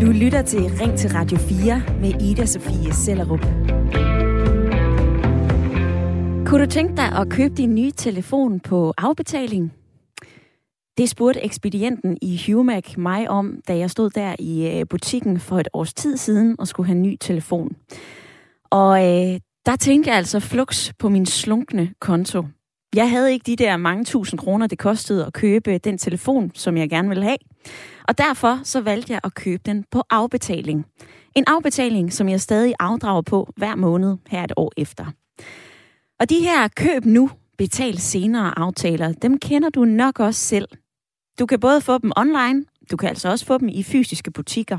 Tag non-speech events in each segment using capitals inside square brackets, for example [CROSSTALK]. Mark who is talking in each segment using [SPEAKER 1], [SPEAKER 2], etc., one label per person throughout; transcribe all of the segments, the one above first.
[SPEAKER 1] Du lytter til Ring til Radio 4 med Ida Sofie Sellerup. Kunne du tænke dig at købe din nye telefon på afbetaling? Det spurgte ekspedienten i Humac mig om, da jeg stod der i øh, butikken for et års tid siden og skulle have en ny telefon. Og øh, der tænkte jeg altså flux på min slunkne konto. Jeg havde ikke de der mange tusind kroner, det kostede at købe den telefon, som jeg gerne ville have. Og derfor så valgte jeg at købe den på afbetaling. En afbetaling, som jeg stadig afdrager på hver måned her et år efter. Og de her køb nu, betal senere aftaler, dem kender du nok også selv. Du kan både få dem online, du kan altså også få dem i fysiske butikker.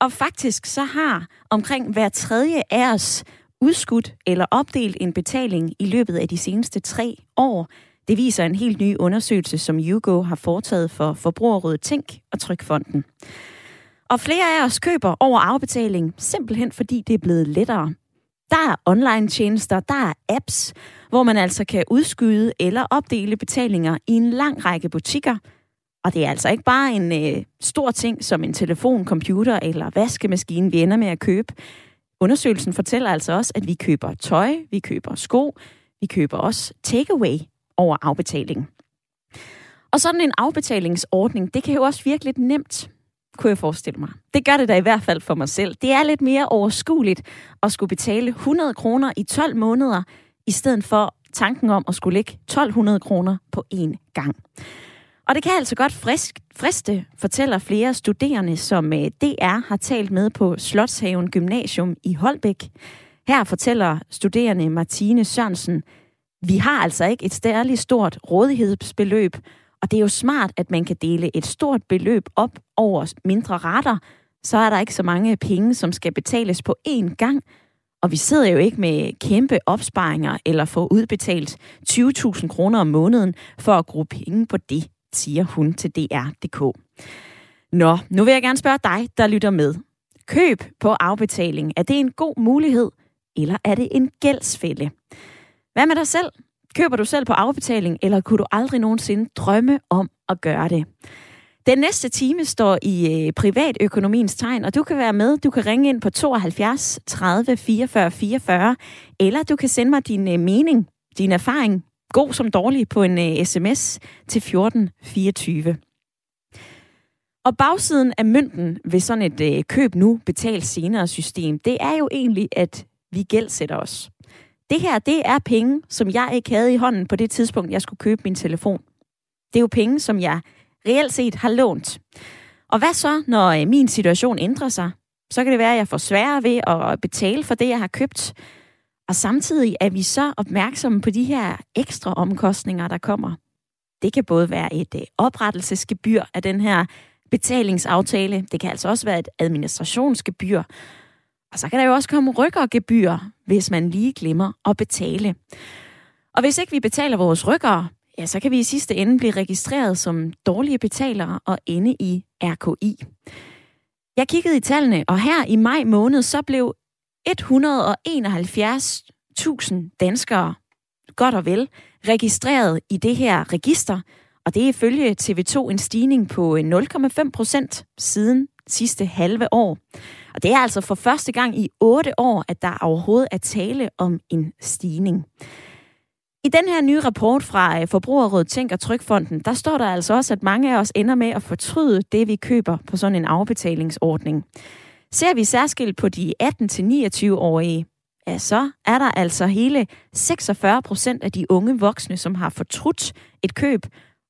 [SPEAKER 1] Og faktisk så har omkring hver tredje af os udskudt eller opdelt en betaling i løbet af de seneste tre år. Det viser en helt ny undersøgelse, som YouGo har foretaget for Forbrugerrådet Tænk og Trykfonden. Og flere af os køber over afbetaling, simpelthen fordi det er blevet lettere. Der er online-tjenester, der er apps, hvor man altså kan udskyde eller opdele betalinger i en lang række butikker. Og det er altså ikke bare en øh, stor ting som en telefon, computer eller vaskemaskine, vi ender med at købe. Undersøgelsen fortæller altså også, at vi køber tøj, vi køber sko, vi køber også takeaway over afbetaling. Og sådan en afbetalingsordning, det kan jo også virke lidt nemt, kunne jeg forestille mig. Det gør det da i hvert fald for mig selv. Det er lidt mere overskueligt at skulle betale 100 kroner i 12 måneder, i stedet for tanken om at skulle lægge 1200 kroner på én gang. Og det kan altså godt frisk, friste, fortæller flere studerende, som øh, DR har talt med på Slotshaven Gymnasium i Holbæk. Her fortæller studerende Martine Sørensen, vi har altså ikke et særligt stort rådighedsbeløb, og det er jo smart, at man kan dele et stort beløb op over mindre retter, så er der ikke så mange penge, som skal betales på én gang. Og vi sidder jo ikke med kæmpe opsparinger eller får udbetalt 20.000 kroner om måneden for at bruge penge på det siger hun til DR.dk. Nå, nu vil jeg gerne spørge dig, der lytter med. Køb på afbetaling, er det en god mulighed, eller er det en gældsfælde? Hvad med dig selv? Køber du selv på afbetaling, eller kunne du aldrig nogensinde drømme om at gøre det? Den næste time står i øh, privatøkonomiens tegn, og du kan være med. Du kan ringe ind på 72 30 44 44, eller du kan sende mig din øh, mening, din erfaring god som dårlig på en øh, uh, sms til 1424. Og bagsiden af mønten ved sådan et uh, køb nu, betal senere system, det er jo egentlig, at vi gældsætter os. Det her, det er penge, som jeg ikke havde i hånden på det tidspunkt, jeg skulle købe min telefon. Det er jo penge, som jeg reelt set har lånt. Og hvad så, når uh, min situation ændrer sig? Så kan det være, at jeg får sværere ved at betale for det, jeg har købt. Og samtidig er vi så opmærksomme på de her ekstra omkostninger, der kommer. Det kan både være et øh, oprettelsesgebyr af den her betalingsaftale. Det kan altså også være et administrationsgebyr. Og så kan der jo også komme rykkergebyr, hvis man lige glemmer at betale. Og hvis ikke vi betaler vores rykkere, ja, så kan vi i sidste ende blive registreret som dårlige betalere og ende i RKI. Jeg kiggede i tallene, og her i maj måned, så blev 171.000 danskere, godt og vel, registreret i det her register, og det er ifølge TV2 en stigning på øh, 0,5 procent siden sidste halve år. Og det er altså for første gang i otte år, at der overhovedet er tale om en stigning. I den her nye rapport fra øh, Forbrugerrådet Tænk og Trykfonden, der står der altså også, at mange af os ender med at fortryde det, vi køber på sådan en afbetalingsordning. Ser vi særskilt på de 18-29-årige, ja, så er der altså hele 46 procent af de unge voksne, som har fortrudt et køb,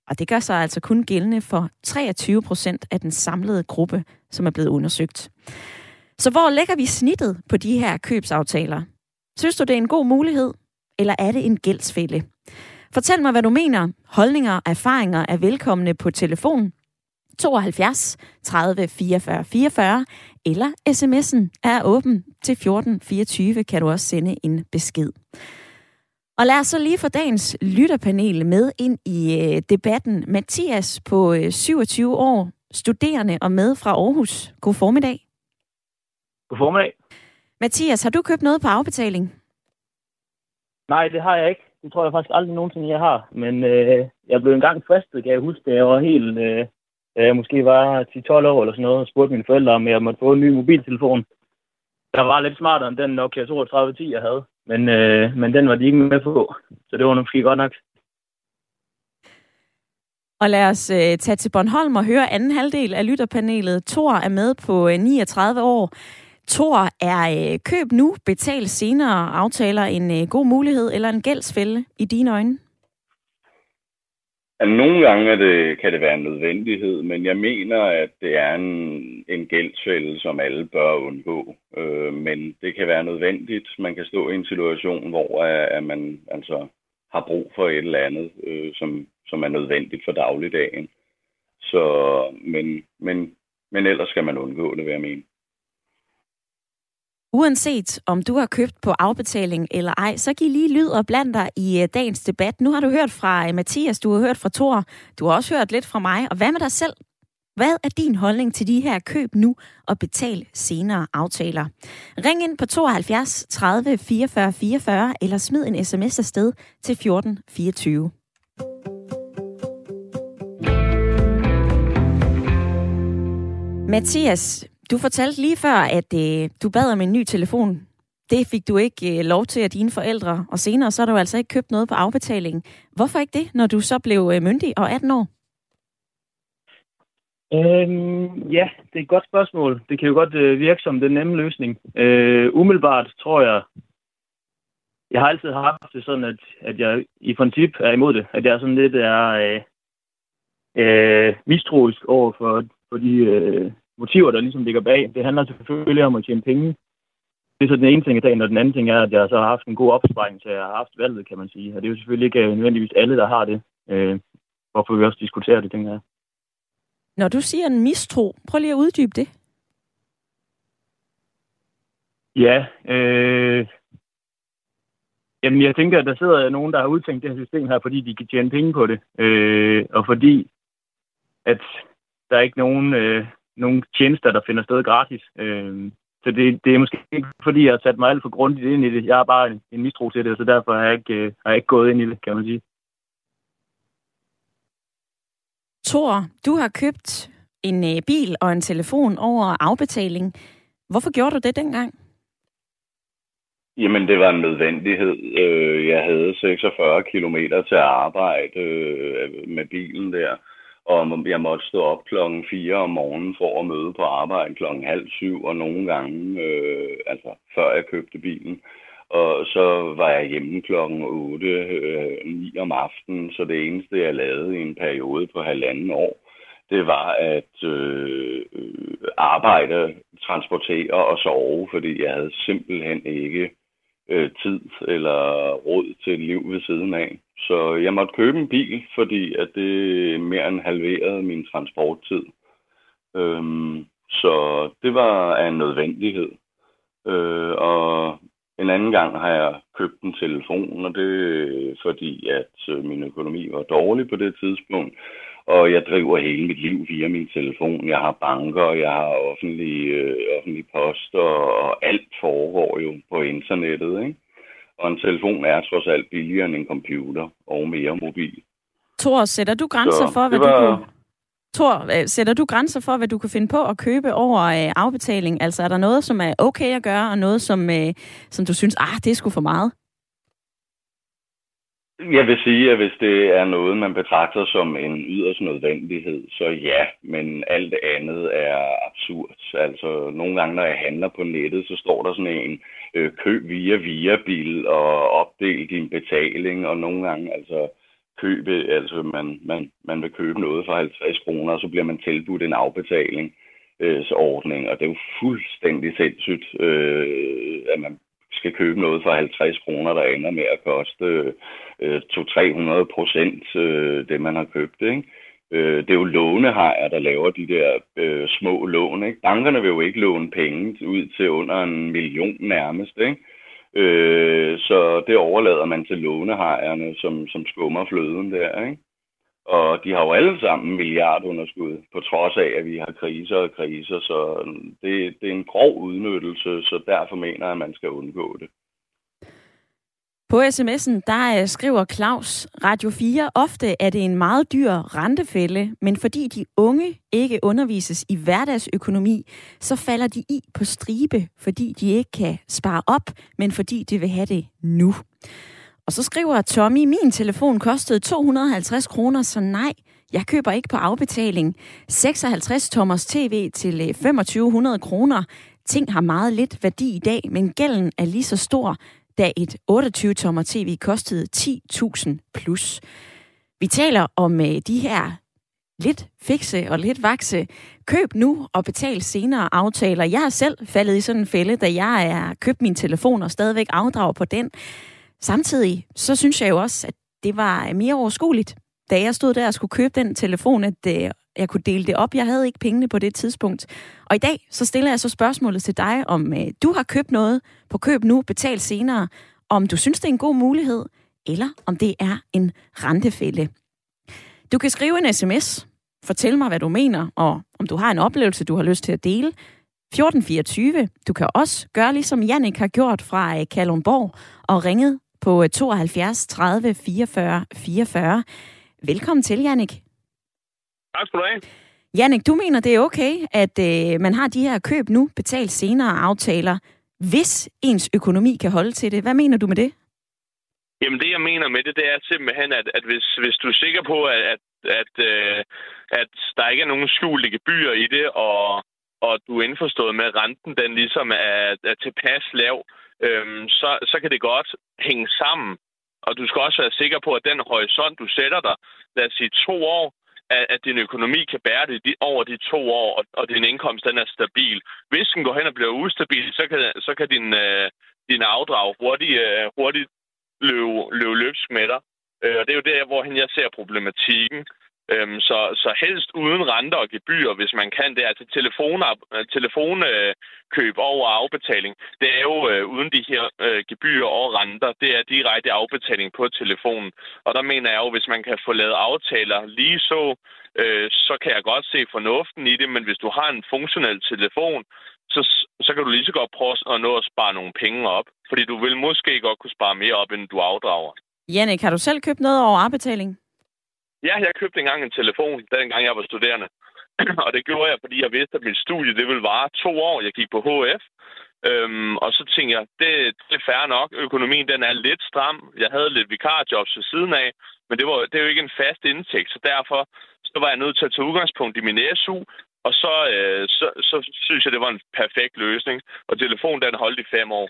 [SPEAKER 1] og det gør sig altså kun gældende for 23 procent af den samlede gruppe, som er blevet undersøgt. Så hvor lægger vi snittet på de her købsaftaler? Synes du, det er en god mulighed, eller er det en gældsfælde? Fortæl mig, hvad du mener. Holdninger og erfaringer er velkomne på telefon 72 30 44 44, eller sms'en er åben til 1424, kan du også sende en besked. Og lad os så lige få dagens lytterpanel med ind i øh, debatten. Mathias på øh, 27 år, studerende og med fra Aarhus. God formiddag.
[SPEAKER 2] God formiddag.
[SPEAKER 1] Mathias, har du købt noget på afbetaling?
[SPEAKER 2] Nej, det har jeg ikke. Det tror jeg faktisk aldrig nogensinde, jeg har. Men øh, jeg blev engang fristet, kan jeg huske, da jeg var helt, øh, da jeg måske var 10-12 år eller sådan noget, og spurgte mine forældre, om jeg måtte få en ny mobiltelefon. Der var lidt smartere end den Nokia 3210, jeg havde. Men, øh, men den var de ikke med på, så det var måske godt nok.
[SPEAKER 1] Og lad os øh, tage til Bornholm og høre anden halvdel af lytterpanelet. Thor er med på øh, 39 år. Thor, er øh, køb nu, betal senere aftaler en øh, god mulighed eller en gældsfælde i dine øjne?
[SPEAKER 3] Altså, nogle gange er det, kan det være en nødvendighed, men jeg mener, at det er en, en gældsfælde, som alle bør undgå. Øh, men det kan være nødvendigt. Man kan stå i en situation, hvor øh, at man altså har brug for et eller andet, øh, som, som er nødvendigt for dagligdagen. Så, men, men, men ellers skal man undgå det, vil jeg mene.
[SPEAKER 1] Uanset om du har købt på afbetaling eller ej, så giv lige lyd og bland dig i øh, dagens debat. Nu har du hørt fra øh, Mathias, du har hørt fra Thor, du har også hørt lidt fra mig. Og hvad med dig selv? Hvad er din holdning til de her køb nu og betal senere aftaler? Ring ind på 72 30 44 44 eller smid en sms afsted til 14 24. Mathias, du fortalte lige før, at øh, du bad om en ny telefon. Det fik du ikke øh, lov til af dine forældre, og senere så har du altså ikke købt noget på afbetaling. Hvorfor ikke det, når du så blev øh, myndig og 18 år?
[SPEAKER 2] Øhm, ja, det er et godt spørgsmål. Det kan jo godt øh, virke som den nemme løsning. Øh, umiddelbart tror jeg, jeg har altid haft det sådan, at, at jeg i princip er imod det. At jeg sådan lidt er øh, øh, mistroisk over for, for de øh, motiver, der ligesom ligger bag. Det handler selvfølgelig om at tjene penge. Det er så den ene ting af dagen, og den anden ting er, at jeg så har haft en god opsparing, så jeg har haft valget, kan man sige. Og det er jo selvfølgelig ikke øh, nødvendigvis alle, der har det. Øh, hvorfor vi også diskuterer det, tænker jeg.
[SPEAKER 1] Når du siger en mistro, prøv lige at uddybe det.
[SPEAKER 2] Ja, øh, jamen jeg tænker, at der sidder nogen, der har udtænkt det her system her, fordi de kan tjene penge på det. Øh, og fordi, at der er ikke nogen, øh, nogen tjenester, der finder sted gratis. Øh, så det, det er måske ikke, fordi jeg har sat mig alt for grundigt ind i det. Jeg har bare en, en mistro til det, så derfor har jeg, ikke, øh, har jeg ikke gået ind i det, kan man sige.
[SPEAKER 1] Thor, du har købt en øh, bil og en telefon over afbetaling. Hvorfor gjorde du det dengang?
[SPEAKER 3] Jamen, det var en nødvendighed. Øh, jeg havde 46 km til arbejde øh, med bilen der, og jeg måtte stå op klokken 4 om morgenen for at møde på arbejde klokken halv syv, og nogle gange, øh, altså før jeg købte bilen. Og så var jeg hjemme klokken 8, øh, 9 om aftenen, så det eneste, jeg lavede i en periode på halvanden år, det var at øh, øh arbejde, transportere og sove, fordi jeg havde simpelthen ikke øh, tid eller råd til et liv ved siden af. Så jeg måtte købe en bil, fordi at det mere end halverede min transporttid. Øhm, så det var en nødvendighed. Øh, og en anden gang har jeg købt en telefon, og det er fordi, at øh, min økonomi var dårlig på det tidspunkt. Og jeg driver hele mit liv via min telefon. Jeg har banker, jeg har offentlig, øh, offentlig post, og alt foregår jo på internettet. Ikke? Og en telefon er trods alt billigere end en computer og mere mobil.
[SPEAKER 1] Thor, sætter du grænser Så for, hvad var... du kunne... Thor, øh, sætter du grænser for, hvad du kan finde på at købe over øh, afbetaling? Altså er der noget, som er okay at gøre, og noget, som, øh, som du synes, ah, det er sgu for meget?
[SPEAKER 3] Jeg vil sige, at hvis det er noget, man betragter som en yderst nødvendighed, så ja, men alt andet er absurd. Altså, nogle gange, når jeg handler på nettet, så står der sådan en øh, køb via via-bil og opdel din betaling, og nogle gange, altså, købe, altså man, man, man vil købe noget for 50 kroner, og så bliver man tilbudt en afbetalingsordning, øh, ordning, og det er jo fuldstændig sindssygt, øh, at man skal købe noget for 50 kroner, der ender med at koste øh, 200-300 procent øh, det, man har købt. Ikke? Øh, det er jo lånehajer, der laver de der øh, små lån. Ikke? Bankerne vil jo ikke låne penge ud til under en million nærmest. Ikke? Øh, så det overlader man til lånehajerne, som, som skummer fløden der. Ikke? Og de har jo alle sammen milliardunderskud, på trods af, at vi har kriser og kriser. Så det, det er en grov udnyttelse, så derfor mener jeg, at man skal undgå det.
[SPEAKER 1] På sms'en, der øh, skriver Claus, Radio 4, ofte er det en meget dyr rentefælde, men fordi de unge ikke undervises i hverdagsøkonomi, så falder de i på stribe, fordi de ikke kan spare op, men fordi de vil have det nu. Og så skriver Tommy, min telefon kostede 250 kroner, så nej, jeg køber ikke på afbetaling. 56 tommers tv til øh, 2500 kroner. Ting har meget lidt værdi i dag, men gælden er lige så stor, da et 28-tommer tv kostede 10.000 plus. Vi taler om øh, de her lidt fikse og lidt vakse. Køb nu og betal senere aftaler. Jeg har selv faldet i sådan en fælde, da jeg er købt min telefon og stadigvæk afdrag på den. Samtidig så synes jeg jo også, at det var mere overskueligt, da jeg stod der og skulle købe den telefon, at øh, jeg kunne dele det op. Jeg havde ikke pengene på det tidspunkt. Og i dag, så stiller jeg så spørgsmålet til dig, om øh, du har købt noget på køb nu, betal senere, om du synes, det er en god mulighed, eller om det er en rentefælde. Du kan skrive en sms, fortæl mig, hvad du mener, og om du har en oplevelse, du har lyst til at dele. 1424. Du kan også gøre, ligesom Jannik har gjort fra øh, Kalundborg, og ringet på 72 30 44 44. Velkommen til, Jannik.
[SPEAKER 4] Tak skal du have.
[SPEAKER 1] Jannik, du mener, det er okay, at øh, man har de her køb nu, betalt senere aftaler, hvis ens økonomi kan holde til det. Hvad mener du med det?
[SPEAKER 4] Jamen det, jeg mener med det, det er simpelthen, at, at hvis, hvis du er sikker på, at, at, at, øh, at der ikke er nogen skjulte gebyr i det, og, og du er indforstået med, at renten den ligesom er, er tilpas lav, øhm, så, så kan det godt hænge sammen. Og du skal også være sikker på, at den horisont, du sætter dig, lad os sige to år, at, at din økonomi kan bære det de, over de to år, og, og din indkomst den er stabil. Hvis den går hen og bliver ustabil, så kan, så kan din, øh, din afdrag hurtigt, øh, hurtigt løbe, løbe løbsk med dig. Øh, og det er jo der, hvor jeg ser problematikken. Øhm, så, så helst uden renter og gebyr, hvis man kan det. Altså øh, telefonkøb over afbetaling, det er jo øh, uden de her øh, gebyr og renter. Det er direkte afbetaling på telefonen. Og der mener jeg jo, hvis man kan få lavet aftaler lige så, øh, så kan jeg godt se fornuften i det. Men hvis du har en funktionel telefon, så, så kan du lige så godt prøve at nå at spare nogle penge op. Fordi du vil måske godt kunne spare mere op, end du afdrager.
[SPEAKER 1] Jannik, har du selv købt noget over afbetaling?
[SPEAKER 4] Ja, jeg købte engang en telefon, dengang jeg var studerende. [CLEARS THROAT] og det gjorde jeg, fordi jeg vidste, at mit studie det ville vare to år. Jeg gik på HF. Øhm, og så tænkte jeg, det, det er fair nok. Økonomien den er lidt stram. Jeg havde lidt vikarjobs ved siden af, men det, var, det er jo ikke en fast indtægt, så derfor så var jeg nødt til at tage udgangspunkt i min SU, og så, øh, så, så synes jeg, det var en perfekt løsning. Og telefonen den holdt i fem år.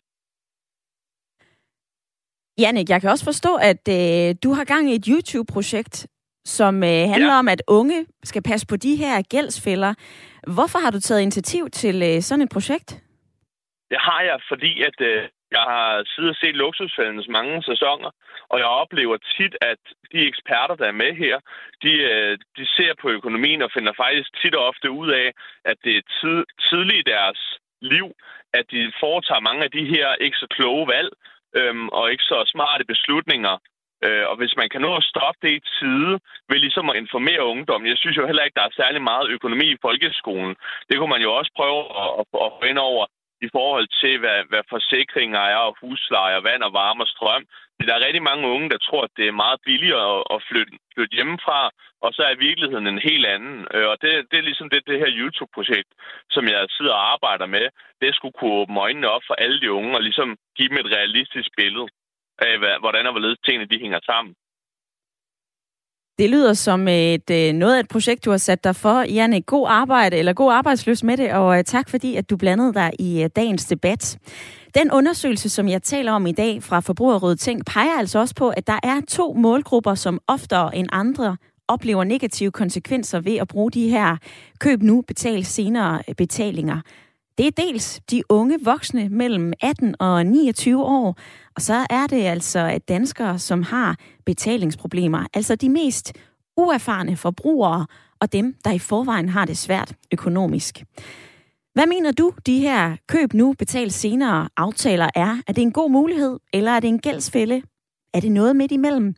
[SPEAKER 1] Jannik, jeg kan også forstå, at øh, du har gang i et YouTube-projekt, som øh, handler ja. om, at unge skal passe på de her gældsfælder. Hvorfor har du taget initiativ til øh, sådan et projekt?
[SPEAKER 4] Det har jeg, fordi at øh, jeg har siddet og set Luksusfældens mange sæsoner, og jeg oplever tit, at de eksperter, der er med her, de, øh, de ser på økonomien og finder faktisk tit og ofte ud af, at det er tid, tidligt i deres liv, at de foretager mange af de her ikke så kloge valg, øhm, og ikke så smarte beslutninger, Øh, og hvis man kan nå at stoppe det i tide, ved ligesom at informere ungdommen. Jeg synes jo heller ikke, der er særlig meget økonomi i folkeskolen. Det kunne man jo også prøve at, at, at få ind over i forhold til, hvad, hvad forsikringer er, og husleje, og vand og varme og strøm. Der er rigtig mange unge, der tror, at det er meget billigere at, at flytte, flytte hjemmefra, og så er virkeligheden en helt anden. Øh, og det, det er ligesom det, det her YouTube-projekt, som jeg sidder og arbejder med, det skulle kunne åbne øjnene op for alle de unge, og ligesom give dem et realistisk billede af, hvordan og hvorledes tingene de hænger sammen.
[SPEAKER 1] Det lyder som et, øh, noget af et projekt, du har sat dig for. Janne, god arbejde eller god arbejdsløs med det, og øh, tak fordi, at du blandede dig i øh, dagens debat. Den undersøgelse, som jeg taler om i dag fra Forbrugerrådet Tænk, peger altså også på, at der er to målgrupper, som oftere end andre oplever negative konsekvenser ved at bruge de her køb nu, betal senere betalinger. Det er dels de unge voksne mellem 18 og 29 år, og så er det altså at danskere, som har betalingsproblemer, altså de mest uerfarne forbrugere og dem, der i forvejen har det svært økonomisk. Hvad mener du, de her køb nu, betal senere aftaler er? Er det en god mulighed, eller er det en gældsfælde? Er det noget midt imellem?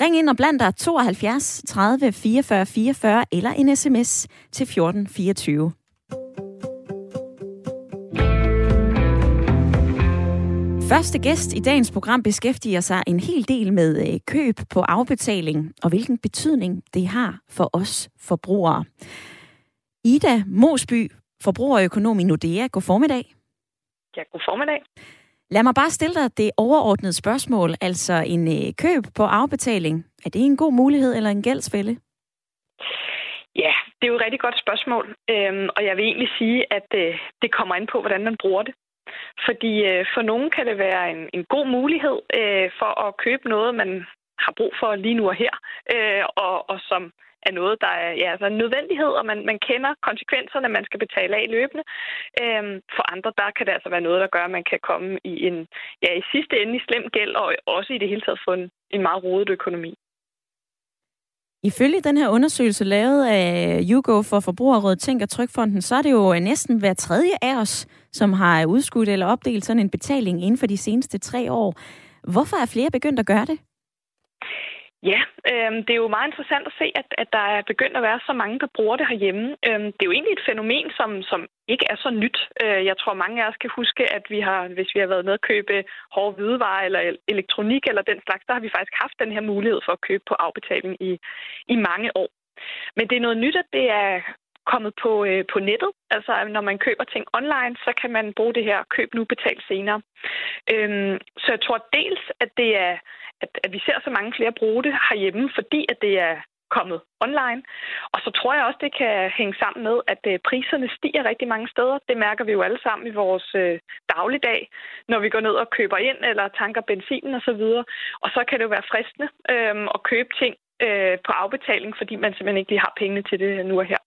[SPEAKER 1] Ring ind og bland dig 72 30 44 44 eller en sms til 1424. Første gæst i dagens program beskæftiger sig en hel del med øh, køb på afbetaling og hvilken betydning det har for os forbrugere. Ida Mosby, forbrugerøkonom i Nordea. God formiddag.
[SPEAKER 5] Ja, god formiddag.
[SPEAKER 1] Lad mig bare stille dig det overordnede spørgsmål, altså en øh, køb på afbetaling. Er det en god mulighed eller en gældsfælde?
[SPEAKER 5] Ja, det er jo et rigtig godt spørgsmål, øhm, og jeg vil egentlig sige, at øh, det kommer ind på, hvordan man bruger det. Fordi øh, for nogen kan det være en, en god mulighed øh, for at købe noget, man har brug for lige nu og her, øh, og, og som er noget, der er ja, altså en nødvendighed, og man, man kender konsekvenserne, man skal betale af løbende. Øhm, for andre, der kan det altså være noget, der gør, at man kan komme i en, ja, i sidste ende i slem gæld, og også i det hele taget få en, en meget rodet økonomi.
[SPEAKER 1] Ifølge den her undersøgelse lavet af YouGo for Forbrugerrådet Tænk og Trykfonden, så er det jo næsten hver tredje af os, som har udskudt eller opdelt sådan en betaling inden for de seneste tre år. Hvorfor er flere begyndt at gøre det?
[SPEAKER 5] Ja, øh, det er jo meget interessant at se, at, at der er begyndt at være så mange, der bruger det herhjemme. Øh, det er jo egentlig et fænomen, som, som ikke er så nyt. Øh, jeg tror, mange af os kan huske, at vi har, hvis vi har været med at købe hårde hvidevarer eller elektronik eller den slags, der har vi faktisk haft den her mulighed for at købe på afbetaling i, i mange år. Men det er noget nyt, at det er kommet på, øh, på nettet. Altså, når man køber ting online, så kan man bruge det her køb nu, betal senere. Øhm, så jeg tror dels, at det er at, at vi ser så mange flere bruge det herhjemme, fordi at det er kommet online. Og så tror jeg også, det kan hænge sammen med, at øh, priserne stiger rigtig mange steder. Det mærker vi jo alle sammen i vores øh, dagligdag, når vi går ned og køber ind eller tanker benzin osv. Og, og så kan det jo være fristende øh, at købe ting øh, på afbetaling, fordi man simpelthen ikke lige har pengene til det nu og her.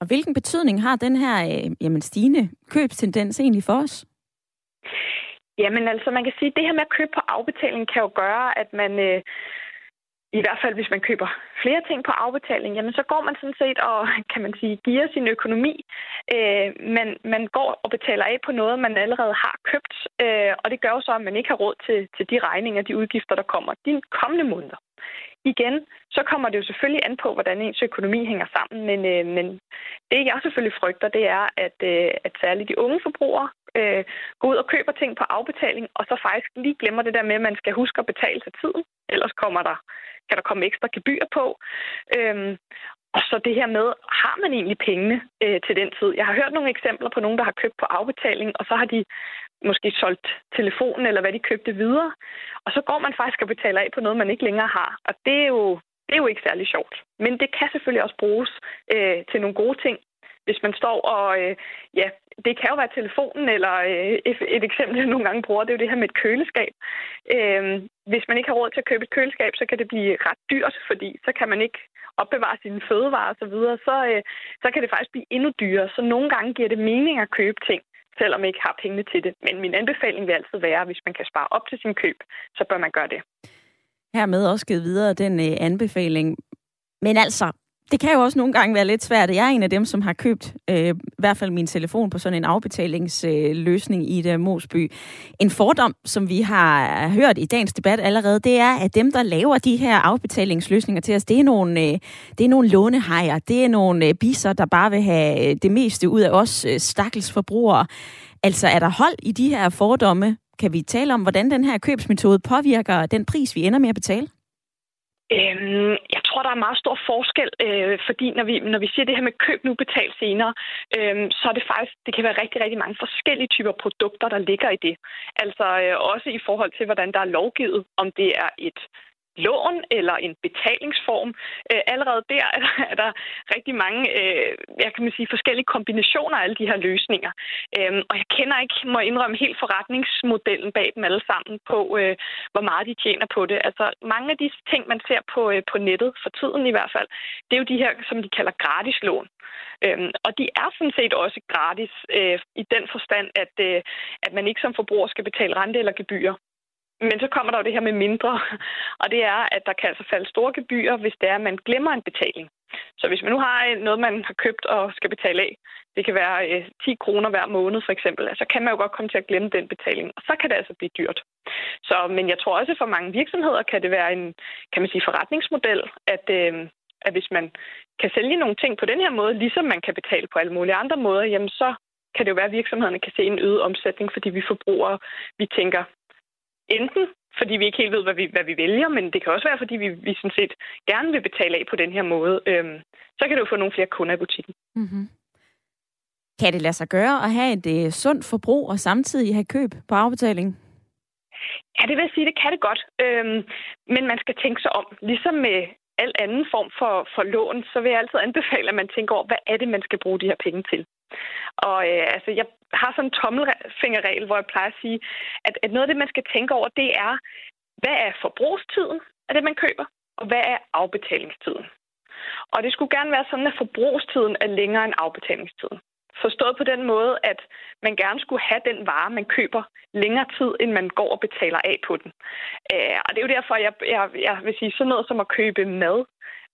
[SPEAKER 1] Og hvilken betydning har den her øh, jamen, stigende købstendens egentlig for os?
[SPEAKER 5] Jamen altså, man kan sige, at det her med at købe på afbetaling kan jo gøre, at man... Øh, i hvert fald hvis man køber flere ting på afbetaling, jamen så går man sådan set og, [LAUGHS] kan man sige, giver sin økonomi. Øh, men man går og betaler af på noget, man allerede har købt, øh, og det gør jo så, at man ikke har råd til, til de regninger, de udgifter, der kommer de kommende måneder. Igen, så kommer det jo selvfølgelig an på, hvordan ens økonomi hænger sammen, men, øh, men det jeg selvfølgelig frygter, det er, at, øh, at særligt de unge forbrugere øh, går ud og køber ting på afbetaling, og så faktisk lige glemmer det der med, at man skal huske at betale til tiden, ellers kommer der, kan der komme ekstra gebyr på. Øhm, og så det her med, har man egentlig pengene øh, til den tid? Jeg har hørt nogle eksempler på nogen, der har købt på afbetaling, og så har de måske solgt telefonen, eller hvad de købte videre. Og så går man faktisk og betaler af på noget, man ikke længere har. Og det er jo, det er jo ikke særlig sjovt. Men det kan selvfølgelig også bruges øh, til nogle gode ting. Hvis man står og, øh, ja, det kan jo være telefonen, eller øh, et, eksempel, jeg nogle gange bruger, det er jo det her med et køleskab. Øh, hvis man ikke har råd til at købe et køleskab, så kan det blive ret dyrt, fordi så kan man ikke opbevare sine fødevarer osv., så, videre. så, øh, så kan det faktisk blive endnu dyrere. Så nogle gange giver det mening at købe ting, selvom man ikke har pengene til det. Men min anbefaling vil altid være, at hvis man kan spare op til sin køb, så bør man gøre det.
[SPEAKER 1] Hermed også givet videre den øh, anbefaling. Men altså, det kan jo også nogle gange være lidt svært. Jeg er en af dem, som har købt øh, i hvert fald min telefon på sådan en afbetalingsløsning øh, i det Mosby. En fordom, som vi har hørt i dagens debat allerede, det er, at dem, der laver de her afbetalingsløsninger til os, det er nogle, øh, det er nogle lånehajer. Det er nogle øh, biser, der bare vil have øh, det meste ud af os øh, stakkels forbrugere. Altså er der hold i de her fordomme? Kan vi tale om, hvordan den her købsmetode påvirker den pris, vi ender med at betale?
[SPEAKER 5] Øhm, jeg tror, der er meget stor forskel, øh, fordi når vi, når vi siger det her med køb nu, betal senere, øh, så er det faktisk, det kan være rigtig, rigtig mange forskellige typer produkter, der ligger i det. Altså øh, også i forhold til, hvordan der er lovgivet, om det er et lån eller en betalingsform. Øh, allerede der er der, er der rigtig mange øh, jeg kan man sige, forskellige kombinationer af alle de her løsninger. Øh, og jeg kender ikke, må indrømme, helt forretningsmodellen bag dem alle sammen på, øh, hvor meget de tjener på det. Altså mange af de ting, man ser på, øh, på nettet, for tiden i hvert fald, det er jo de her, som de kalder gratis lån. Øhm, og de er sådan set også gratis øh, i den forstand, at, øh, at man ikke som forbruger skal betale rente eller gebyr. Men så kommer der jo det her med mindre, [LAUGHS] og det er, at der kan altså falde store gebyrer, hvis det er, at man glemmer en betaling. Så hvis man nu har øh, noget, man har købt og skal betale af, det kan være øh, 10 kroner hver måned for eksempel, altså, så kan man jo godt komme til at glemme den betaling, og så kan det altså blive dyrt. Så, men jeg tror også, at for mange virksomheder kan det være en kan man sige, forretningsmodel, at, øh, at hvis man kan sælge nogle ting på den her måde, ligesom man kan betale på alle mulige andre måder, jamen så kan det jo være, at virksomhederne kan se en øget omsætning, fordi vi forbrugere, vi tænker enten fordi vi ikke helt ved, hvad vi, hvad vi vælger, men det kan også være, fordi vi, vi sådan set gerne vil betale af på den her måde. Øhm, så kan du få nogle flere kunder i butikken.
[SPEAKER 1] Mm-hmm. Kan det lade sig gøre at have et øh, sundt forbrug og samtidig have køb på afbetaling?
[SPEAKER 5] Ja, det vil jeg sige, det kan det godt. Øhm, men man skal tænke sig om. Ligesom med al anden form for, for lån, så vil jeg altid anbefale, at man tænker over, hvad er det, man skal bruge de her penge til. Og øh, altså, jeg har sådan en tommelfingerregel, hvor jeg plejer at sige, at, at noget af det, man skal tænke over, det er, hvad er forbrugstiden af det, man køber, og hvad er afbetalingstiden? Og det skulle gerne være sådan, at forbrugstiden er længere end afbetalingstiden. Forstået på den måde, at man gerne skulle have den vare, man køber længere tid, end man går og betaler af på den. Øh, og det er jo derfor, jeg, jeg, jeg vil sige sådan noget som at købe mad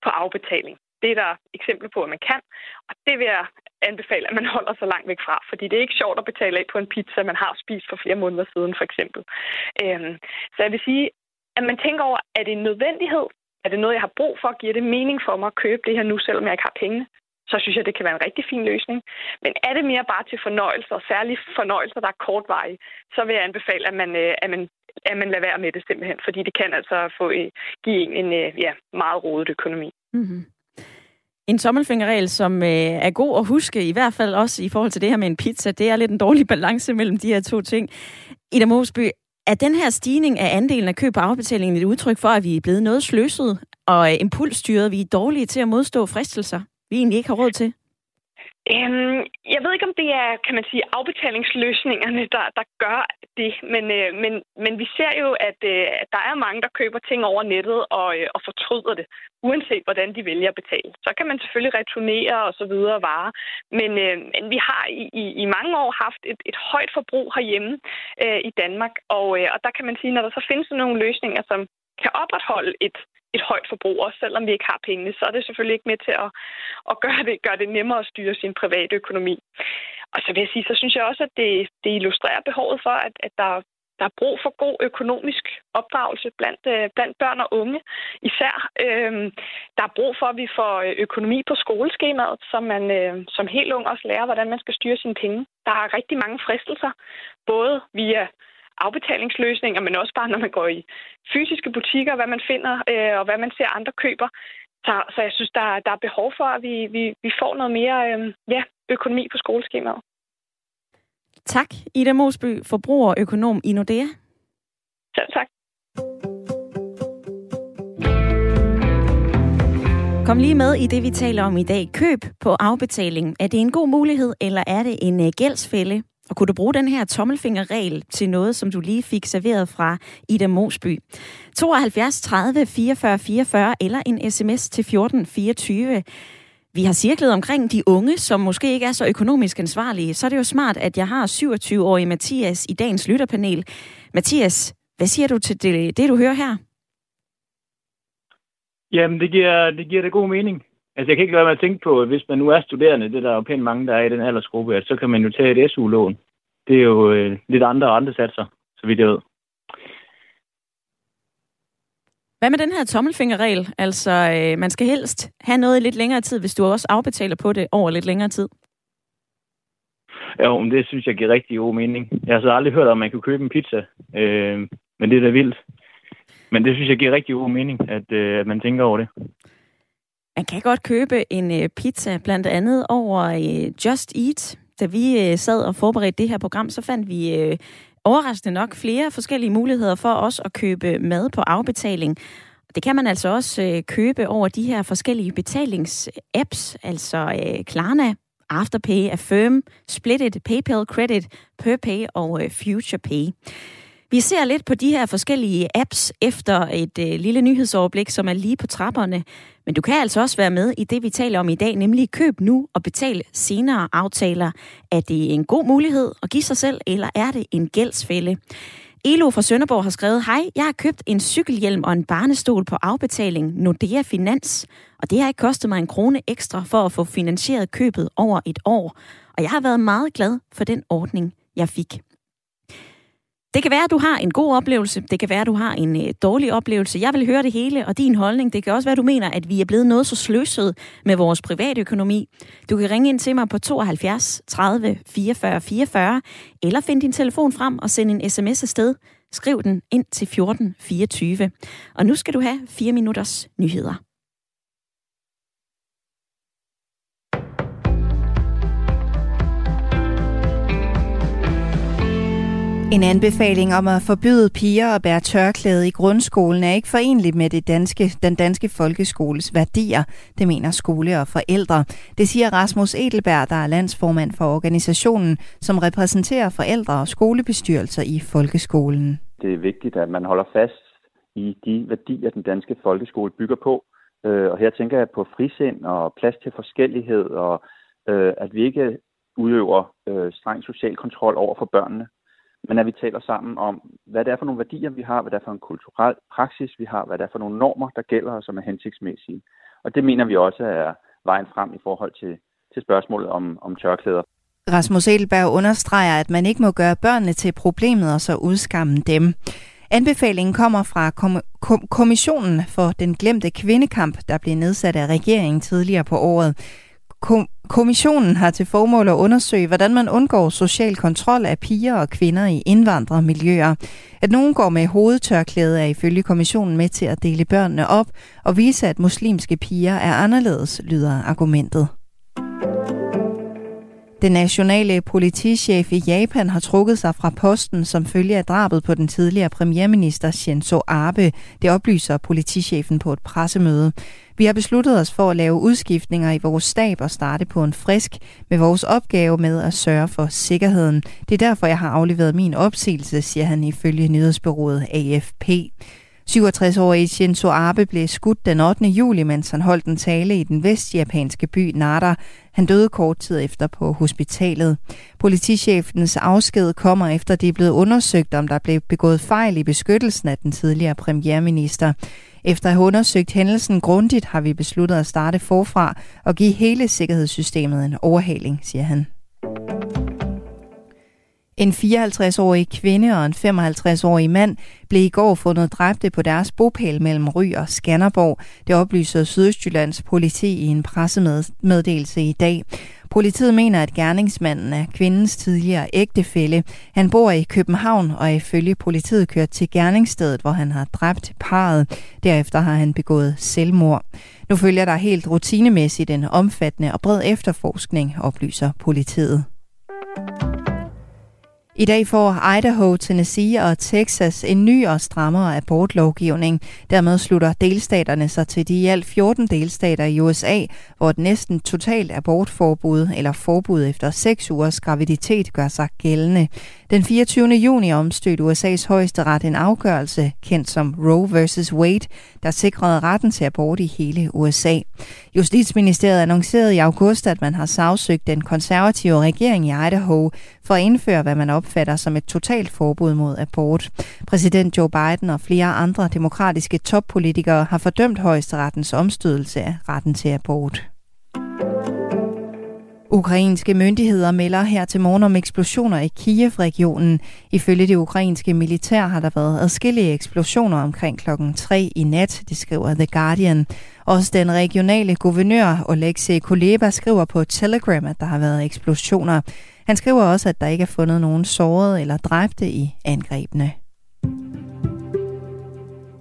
[SPEAKER 5] på afbetaling. Det er der eksempler på, at man kan, og det vil jeg anbefale, at man holder sig langt væk fra, fordi det er ikke sjovt at betale af på en pizza, man har spist for flere måneder siden, for eksempel. Øhm, så jeg vil sige, at man tænker over, er det en nødvendighed? Er det noget, jeg har brug for? Giver det mening for mig at købe det her nu, selvom jeg ikke har pengene? så synes jeg, det kan være en rigtig fin løsning. Men er det mere bare til fornøjelser, særligt fornøjelser, der er kortvarige, så vil jeg anbefale, at man, øh, at man, at man lader være med det simpelthen, fordi det kan altså få, øh, give en, en ja, meget rodet økonomi. Mm-hmm.
[SPEAKER 1] En tommelfingerregel, som øh, er god at huske, i hvert fald også i forhold til det her med en pizza, det er lidt en dårlig [LAUGHS] balance mellem de her to ting. Ida Mosby, er den her stigning af andelen af køb på afbetalingen et udtryk for, at vi er blevet noget sløset og øh, impulsstyret, vi er dårlige til at modstå fristelser? vi egentlig ikke har råd til?
[SPEAKER 5] Øhm, jeg ved ikke, om det er, kan man sige, afbetalingsløsningerne, der, der gør det, men, øh, men, men vi ser jo, at, øh, der er mange, der køber ting over nettet og, øh, og fortryder det, uanset hvordan de vælger at betale. Så kan man selvfølgelig returnere og så videre varer, men, øh, men vi har i, i, i mange år haft et, et højt forbrug herhjemme øh, i Danmark, og, øh, og der kan man sige, når der så findes nogle løsninger, som kan opretholde et et højt forbrug, også selvom vi ikke har pengene, så er det selvfølgelig ikke med til at, at gøre, det, gøre det nemmere at styre sin private økonomi. Og så vil jeg sige, så synes jeg også, at det, det illustrerer behovet for, at, at der, der er brug for god økonomisk opdragelse blandt, øh, blandt børn og unge især. øh, der er brug for, at vi får øh, økonomi på skoleskemaet, så man øh, som helt ung også lærer, hvordan man skal styre sine penge. Der er rigtig mange fristelser, både via afbetalingsløsninger, men også bare når man går i fysiske butikker, hvad man finder øh, og hvad man ser andre køber. Så, så jeg synes, der, der er behov for, at vi, vi, vi får noget mere øh, ja, økonomi på skoleskemaet.
[SPEAKER 1] Tak, Ida Mosby, forbrugerøkonom i Nordea.
[SPEAKER 5] Selv tak.
[SPEAKER 1] Kom lige med i det, vi taler om i dag. Køb på afbetaling. Er det en god mulighed, eller er det en øh, gældsfælde? Og kunne du bruge den her tommelfingerregel til noget, som du lige fik serveret fra Ida Mosby? 72 30 44 44 eller en sms til 14 24. Vi har cirklet omkring de unge, som måske ikke er så økonomisk ansvarlige. Så er det jo smart, at jeg har 27-årige Mathias i dagens lytterpanel. Mathias, hvad siger du til det, det du hører her?
[SPEAKER 2] Jamen, det giver, det giver det god mening. Altså, jeg kan ikke lade være med at tænke på, at hvis man nu er studerende, det der er jo pænt mange, der er i den aldersgruppe, at så kan man jo tage et SU-lån. Det er jo øh, lidt andre rentesatser, så vidt jeg ved.
[SPEAKER 1] Hvad med den her tommelfingerregel? Altså, øh, man skal helst have noget i lidt længere tid, hvis du også afbetaler på det over lidt længere tid.
[SPEAKER 2] Jo, men det synes jeg giver rigtig god mening. Jeg har så aldrig hørt, om man kunne købe en pizza, øh, men det er da vildt. Men det synes jeg giver rigtig god mening, at, øh, at man tænker over det.
[SPEAKER 1] Man kan godt købe en øh, pizza, blandt andet over øh, Just Eat. Da vi øh, sad og forberedte det her program, så fandt vi overraskende nok flere forskellige muligheder for os at købe mad på afbetaling. Det kan man altså også købe over de her forskellige betalingsapps, altså Klarna, Afterpay, Affirm, Splitit, PayPal Credit, PerPay og FuturePay. Vi ser lidt på de her forskellige apps efter et øh, lille nyhedsoverblik, som er lige på trapperne. Men du kan altså også være med i det, vi taler om i dag, nemlig køb nu og betal senere aftaler. Er det en god mulighed at give sig selv, eller er det en gældsfælde? Elo fra Sønderborg har skrevet, Hej, jeg har købt en cykelhjelm og en barnestol på afbetaling Nordea Finans, og det har ikke kostet mig en krone ekstra for at få finansieret købet over et år. Og jeg har været meget glad for den ordning, jeg fik. Det kan være, at du har en god oplevelse. Det kan være, at du har en øh, dårlig oplevelse. Jeg vil høre det hele og din holdning. Det kan også være, at du mener, at vi er blevet noget så sløset med vores private økonomi. Du kan ringe ind til mig på 72 30 44 44, eller find din telefon frem og send en sms afsted. Skriv den ind til 14 24. Og nu skal du have 4 minutters nyheder.
[SPEAKER 6] En anbefaling om at forbyde piger at bære tørklæde i grundskolen er ikke forenlig med det danske, den danske folkeskoles værdier, det mener skole og forældre. Det siger Rasmus Edelberg, der er landsformand for organisationen, som repræsenterer forældre og skolebestyrelser i folkeskolen.
[SPEAKER 7] Det er vigtigt, at man holder fast i de værdier, den danske folkeskole bygger på. Øh, og her tænker jeg på frisind og plads til forskellighed, og øh, at vi ikke udøver øh, streng social kontrol over for børnene men at vi taler sammen om, hvad det er for nogle værdier, vi har, hvad det er for en kulturel praksis, vi har, hvad det er for nogle normer, der gælder og som er hensigtsmæssige. Og det mener vi også er vejen frem i forhold til, til spørgsmålet om, om tørklæder.
[SPEAKER 6] Rasmus Edelberg understreger, at man ikke må gøre børnene til problemet og så udskamme dem. Anbefalingen kommer fra kom- kom- Kommissionen for den glemte kvindekamp, der blev nedsat af regeringen tidligere på året. Kom- kommissionen har til formål at undersøge, hvordan man undgår social kontrol af piger og kvinder i indvandrermiljøer. At nogen går med hovedtørklæde er ifølge kommissionen med til at dele børnene op og vise, at muslimske piger er anderledes, lyder argumentet. Den nationale politichef i Japan har trukket sig fra posten som følge af drabet på den tidligere premierminister Shinzo Abe. Det oplyser politichefen på et pressemøde. Vi har besluttet os for at lave udskiftninger i vores stab og starte på en frisk med vores opgave med at sørge for sikkerheden. Det er derfor, jeg har afleveret min opsigelse, siger han ifølge nyhedsbyrået AFP. 67-årige Shinzo Abe blev skudt den 8. juli, mens han holdt en tale i den vestjapanske by Nara. Han døde kort tid efter på hospitalet. Politichefens afsked kommer efter, det er blevet undersøgt, om der blev begået fejl i beskyttelsen af den tidligere premierminister. Efter at have undersøgt hændelsen grundigt, har vi besluttet at starte forfra og give hele sikkerhedssystemet en overhaling, siger han. En 54-årig kvinde og en 55-årig mand blev i går fundet dræbte på deres bopæl mellem Ry og Skanderborg. Det oplyser Sydøstjyllands politi i en pressemeddelelse i dag. Politiet mener, at gerningsmanden er kvindens tidligere ægtefælle. Han bor i København og er ifølge politiet kørt til gerningsstedet, hvor han har dræbt parret. Derefter har han begået selvmord. Nu følger der helt rutinemæssigt en omfattende og bred efterforskning, oplyser politiet. I dag får Idaho, Tennessee og Texas en ny og strammere abortlovgivning. Dermed slutter delstaterne sig til de i alt 14 delstater i USA, hvor et næsten totalt abortforbud eller forbud efter 6 ugers graviditet gør sig gældende. Den 24. juni omstødte USA's højeste ret en afgørelse, kendt som Roe vs. Wade, der sikrede retten til abort i hele USA. Justitsministeriet annoncerede i august, at man har sagsøgt den konservative regering i Idaho for at indføre, hvad man opfatter som et totalt forbud mod abort. Præsident Joe Biden og flere andre demokratiske toppolitikere har fordømt højesterettens omstødelse af retten til abort. Ukrainske myndigheder melder her til morgen om eksplosioner i Kiev-regionen. Ifølge det ukrainske militær har der været adskillige eksplosioner omkring klokken 3 i nat, det skriver The Guardian. Også den regionale guvernør Oleksiy Kuleba skriver på Telegram, at der har været eksplosioner. Han skriver også, at der ikke er fundet nogen sårede eller dræbte i angrebene.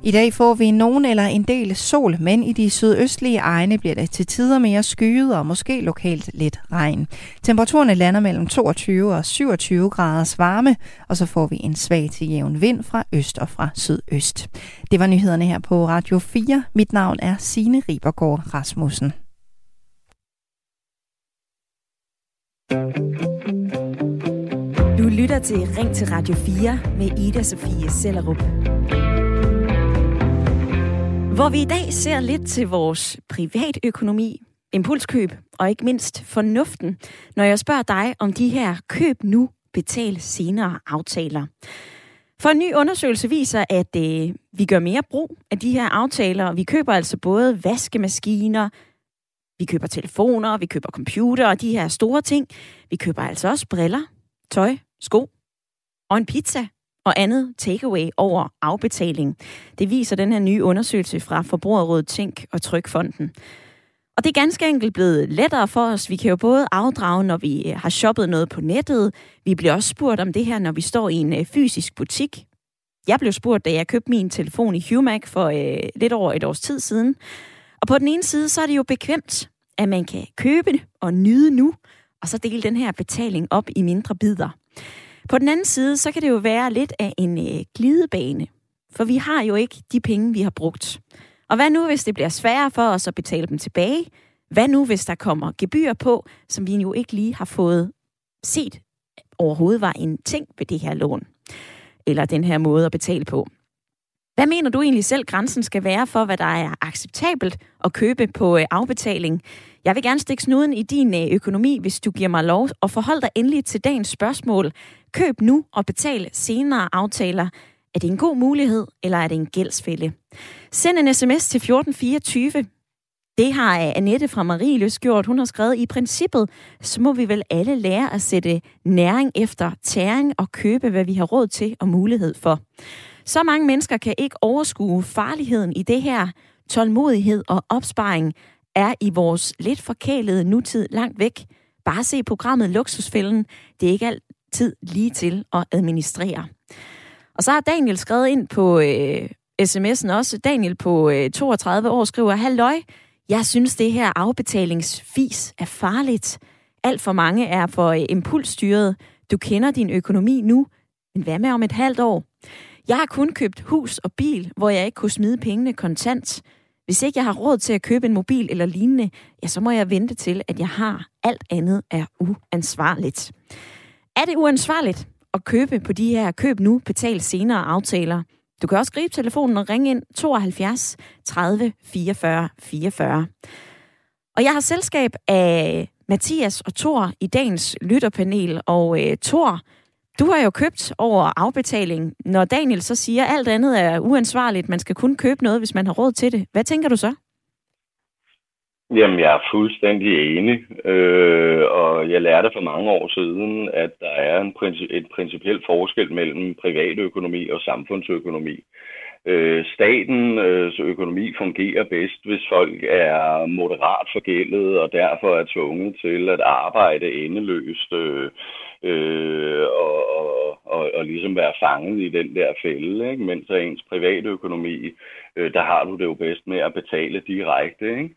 [SPEAKER 6] I dag får vi nogen eller en del sol, men i de sydøstlige egne bliver det til tider mere skyet og måske lokalt lidt regn. Temperaturerne lander mellem 22 og 27 graders varme, og så får vi en svag til jævn vind fra øst og fra sydøst. Det var nyhederne her på Radio 4. Mit navn er Signe Ribergaard Rasmussen.
[SPEAKER 1] Du lytter til Ring til Radio 4 med Ida Sofie Sellerup. Hvor vi i dag ser lidt til vores privatøkonomi, impulskøb og ikke mindst fornuften, når jeg spørger dig om de her køb nu, betal senere aftaler. For en ny undersøgelse viser, at øh, vi gør mere brug af de her aftaler. Vi køber altså både vaskemaskiner, vi køber telefoner, vi køber computer og de her store ting. Vi køber altså også briller, tøj, sko og en pizza og andet takeaway over afbetaling. Det viser den her nye undersøgelse fra Forbrugerrådet Tænk og Trykfonden. Og det er ganske enkelt blevet lettere for os. Vi kan jo både afdrage, når vi øh, har shoppet noget på nettet. Vi bliver også spurgt om det her, når vi står i en øh, fysisk butik. Jeg blev spurgt, da jeg købte min telefon i Humac for øh, lidt over et års tid siden. Og på den ene side, så er det jo bekvemt, at man kan købe og nyde nu, og så dele den her betaling op i mindre bidder. På den anden side, så kan det jo være lidt af en øh, glidebane, for vi har jo ikke de penge, vi har brugt. Og hvad nu, hvis det bliver sværere for os at betale dem tilbage? Hvad nu, hvis der kommer gebyr på, som vi jo ikke lige har fået set overhovedet var en ting ved det her lån? Eller den her måde at betale på? Hvad mener du egentlig selv, grænsen skal være for, hvad der er acceptabelt at købe på øh, afbetaling? Jeg vil gerne stikke snuden i din øh, økonomi, hvis du giver mig lov, og forhold dig endelig til dagens spørgsmål. Køb nu og betal senere aftaler. Er det en god mulighed, eller er det en gældsfælde? Send en sms til 1424. Det har Annette fra Marieløs gjort. Hun har skrevet, i princippet, så må vi vel alle lære at sætte næring efter tæring og købe, hvad vi har råd til og mulighed for. Så mange mennesker kan ikke overskue farligheden i det her. Tålmodighed og opsparing er i vores lidt forkælede nutid langt væk. Bare se programmet Luksusfælden. Det er ikke tid lige til at administrere. Og så har Daniel skrevet ind på øh, sms'en også. Daniel på øh, 32 år skriver, Halløj, jeg synes det her afbetalingsfis er farligt. Alt for mange er for øh, impulsstyret. Du kender din økonomi nu, men hvad med om et halvt år? Jeg har kun købt hus og bil, hvor jeg ikke kunne smide pengene kontant. Hvis ikke jeg har råd til at købe en mobil eller lignende, ja, så må jeg vente til, at jeg har alt andet er uansvarligt. Er det uansvarligt at købe på de her køb nu, betal senere aftaler? Du kan også gribe telefonen og ringe ind 72 30 44 44. Og jeg har selskab af Mathias og Tor i dagens lytterpanel, og øh, Tor, du har jo købt over afbetaling. Når Daniel så siger, at alt andet er uansvarligt, man skal kun købe noget, hvis man har råd til det. Hvad tænker du så?
[SPEAKER 3] Jamen, jeg er fuldstændig enig, øh, og jeg lærte for mange år siden, at der er en princi- et principielt forskel mellem privatøkonomi og samfundsøkonomi. Øh, statens øh, økonomi fungerer bedst, hvis folk er moderat forgældet og derfor er tvunget til at arbejde endeløst øh, øh, og, og, og, og ligesom være fanget i den der fælde, ikke? mens ens privatøkonomi, øh, der har du det jo bedst med at betale direkte. Ikke?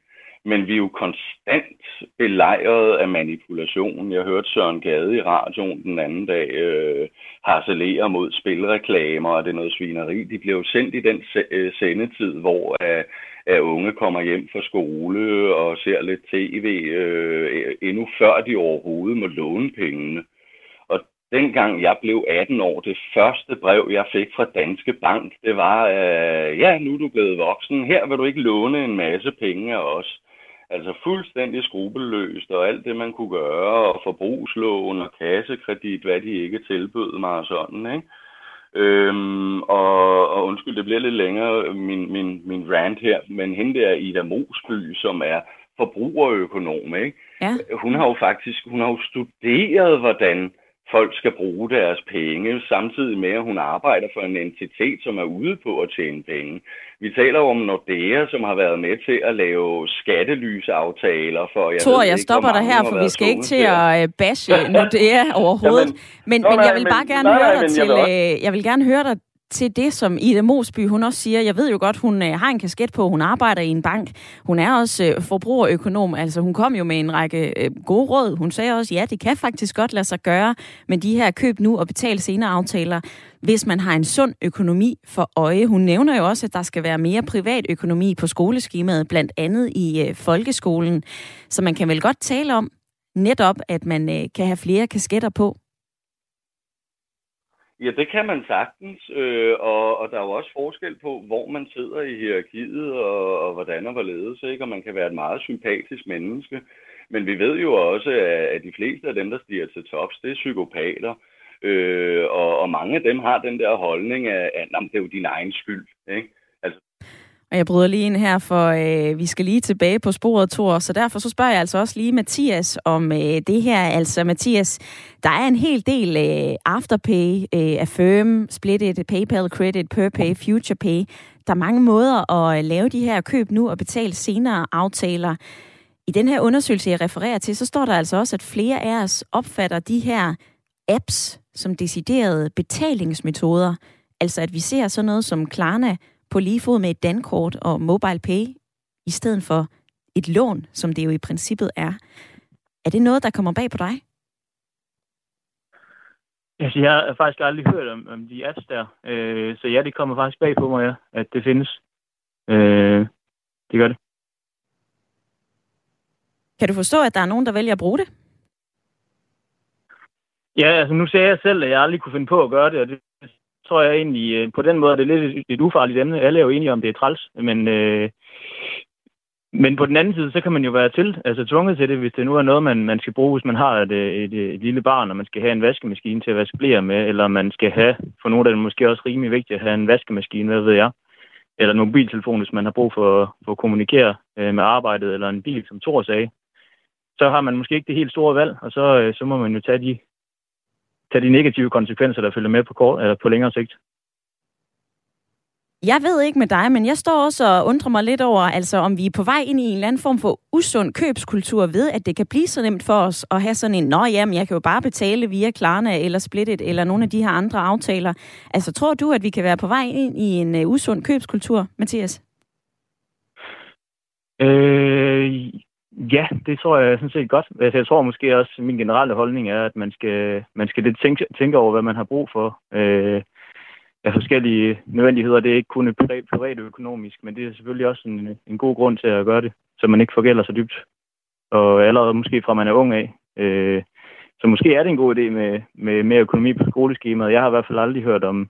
[SPEAKER 3] Men vi er jo konstant belejret af manipulation. Jeg hørte Søren Gade i radioen den anden dag øh, harcelere mod spilreklamer, og det er noget svineri. De bliver jo sendt i den se- øh, sendetid, hvor øh, at unge kommer hjem fra skole og ser lidt tv, øh, endnu før de overhovedet må låne pengene. Og Dengang jeg blev 18 år, det første brev, jeg fik fra Danske Bank, det var, øh, ja, nu er du blevet voksen, her vil du ikke låne en masse penge af os. Altså fuldstændig skrupelløst, og alt det, man kunne gøre, og forbrugslån og kassekredit, hvad de ikke tilbød mig og sådan, ikke? Øhm, og, og undskyld, det bliver lidt længere, min, min, min rant her, men hende der Ida Mosby, som er forbrugerøkonom, ikke? Ja. Hun har jo faktisk, hun har jo studeret, hvordan folk skal bruge deres penge, samtidig med, at hun arbejder for en entitet, som er ude på at tjene penge. Vi taler om Nordea, som har været med til at lave skattelyseaftaler for...
[SPEAKER 1] Jeg Tror, jeg stopper dig her, for vi skal ikke til at øh, bashe Nordea [LAUGHS] overhovedet. Jamen, men, men jeg vil bare gerne nej, høre dig til... Jeg vil, øh, jeg vil gerne høre dig til det, som Ida Mosby, hun også siger. Jeg ved jo godt, hun øh, har en kasket på, hun arbejder i en bank. Hun er også øh, forbrugerøkonom, altså hun kom jo med en række øh, gode råd. Hun sagde også, ja, det kan faktisk godt lade sig gøre med de her køb nu og betal senere aftaler, hvis man har en sund økonomi for øje. Hun nævner jo også, at der skal være mere privat økonomi på skoleskemaet, blandt andet i øh, folkeskolen. Så man kan vel godt tale om netop, at man øh, kan have flere kasketter på.
[SPEAKER 3] Ja, det kan man sagtens, øh, og, og der er jo også forskel på, hvor man sidder i hierarkiet, og, og hvordan og hvorledes, ikke? og man kan være et meget sympatisk menneske. Men vi ved jo også, at de fleste af dem, der stiger til tops, det er psykopater, øh, og, og mange af dem har den der holdning af, at det er jo din egen skyld. Ikke?
[SPEAKER 1] Og jeg bryder lige ind her, for øh, vi skal lige tilbage på sporet, Thor. Så derfor så spørger jeg altså også lige Mathias om øh, det her. Altså Mathias, der er en hel del øh, Afterpay, øh, Affirm, Splitted, PayPal Credit, PerPay, FuturePay. Der er mange måder at øh, lave de her køb nu og betale senere aftaler. I den her undersøgelse, jeg refererer til, så står der altså også, at flere af os opfatter de her apps som deciderede betalingsmetoder. Altså at vi ser sådan noget som Klarna på lige fod med et dankort og mobile pay, i stedet for et lån, som det jo i princippet er. Er det noget, der kommer bag på dig?
[SPEAKER 2] Altså, jeg har faktisk aldrig hørt om, om de apps der. Øh, så ja, det kommer faktisk bag på mig, ja, at det findes. Øh, det gør det.
[SPEAKER 1] Kan du forstå, at der er nogen, der vælger at bruge det?
[SPEAKER 2] Ja, altså nu ser jeg selv, at jeg aldrig kunne finde på at gøre det, og det tror jeg egentlig, øh, på den måde er det lidt et ufarligt emne. Alle er jo enige om, det er træls, men, øh, men på den anden side, så kan man jo være til, altså tvunget til det, hvis det nu er noget, man, man skal bruge, hvis man har et, øh, et, et lille barn, og man skal have en vaskemaskine til at vaske blære med, eller man skal have, for nogle af det måske også rimelig vigtigt at have en vaskemaskine, hvad ved jeg, eller en mobiltelefon, hvis man har brug for, for at kommunikere øh, med arbejdet, eller en bil, som Thor sagde, så har man måske ikke det helt store valg, og så, øh, så må man jo tage de tage de negative konsekvenser, der følger med på, kort, eller på længere sigt.
[SPEAKER 1] Jeg ved ikke med dig, men jeg står også og undrer mig lidt over, altså om vi er på vej ind i en eller anden form for usund købskultur ved, at det kan blive så nemt for os at have sådan en, nå jamen, jeg kan jo bare betale via Klarna eller Splittet eller nogle af de her andre aftaler. Altså tror du, at vi kan være på vej ind i en uh, usund købskultur, Mathias?
[SPEAKER 2] Øh, Ja, det tror jeg sådan set godt. Altså, jeg tror måske også, at min generelle holdning er, at man skal, man skal lidt tænke, tænke over, hvad man har brug for øh, af forskellige nødvendigheder. Det er ikke kun privat, privat økonomisk, men det er selvfølgelig også en, en god grund til at gøre det, så man ikke forgælder sig dybt. Og allerede måske fra man er ung af. Øh, så måske er det en god idé med, med mere økonomi på skoleskemaet. Jeg har i hvert fald aldrig hørt om,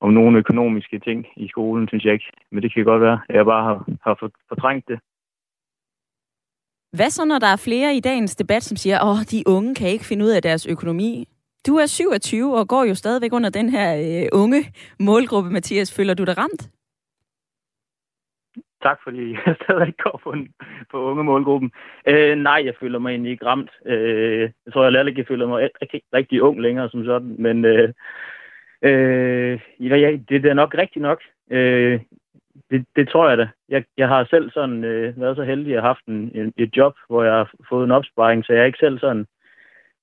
[SPEAKER 2] om nogle økonomiske ting i skolen, synes jeg ikke. Men det kan godt være, at jeg bare har, har fortrængt det.
[SPEAKER 1] Hvad så, når der er flere i dagens debat, som siger, åh, de unge kan ikke finde ud af deres økonomi? Du er 27 og går jo stadigvæk under den her øh, unge målgruppe, Mathias. Føler du dig ramt?
[SPEAKER 2] Tak, fordi jeg stadig går på, en, på unge målgruppen. Øh, nej, jeg føler mig egentlig ikke ramt. Øh, jeg tror, jeg ikke, jeg føler mig rigtig, rigtig ung længere som sådan. Men øh, øh, ja, det er nok rigtigt nok. Øh, det, det tror jeg da. Jeg, jeg har selv sådan øh, været så heldig at have haft en, en, et job, hvor jeg har fået en opsparing, så jeg er ikke selv sådan...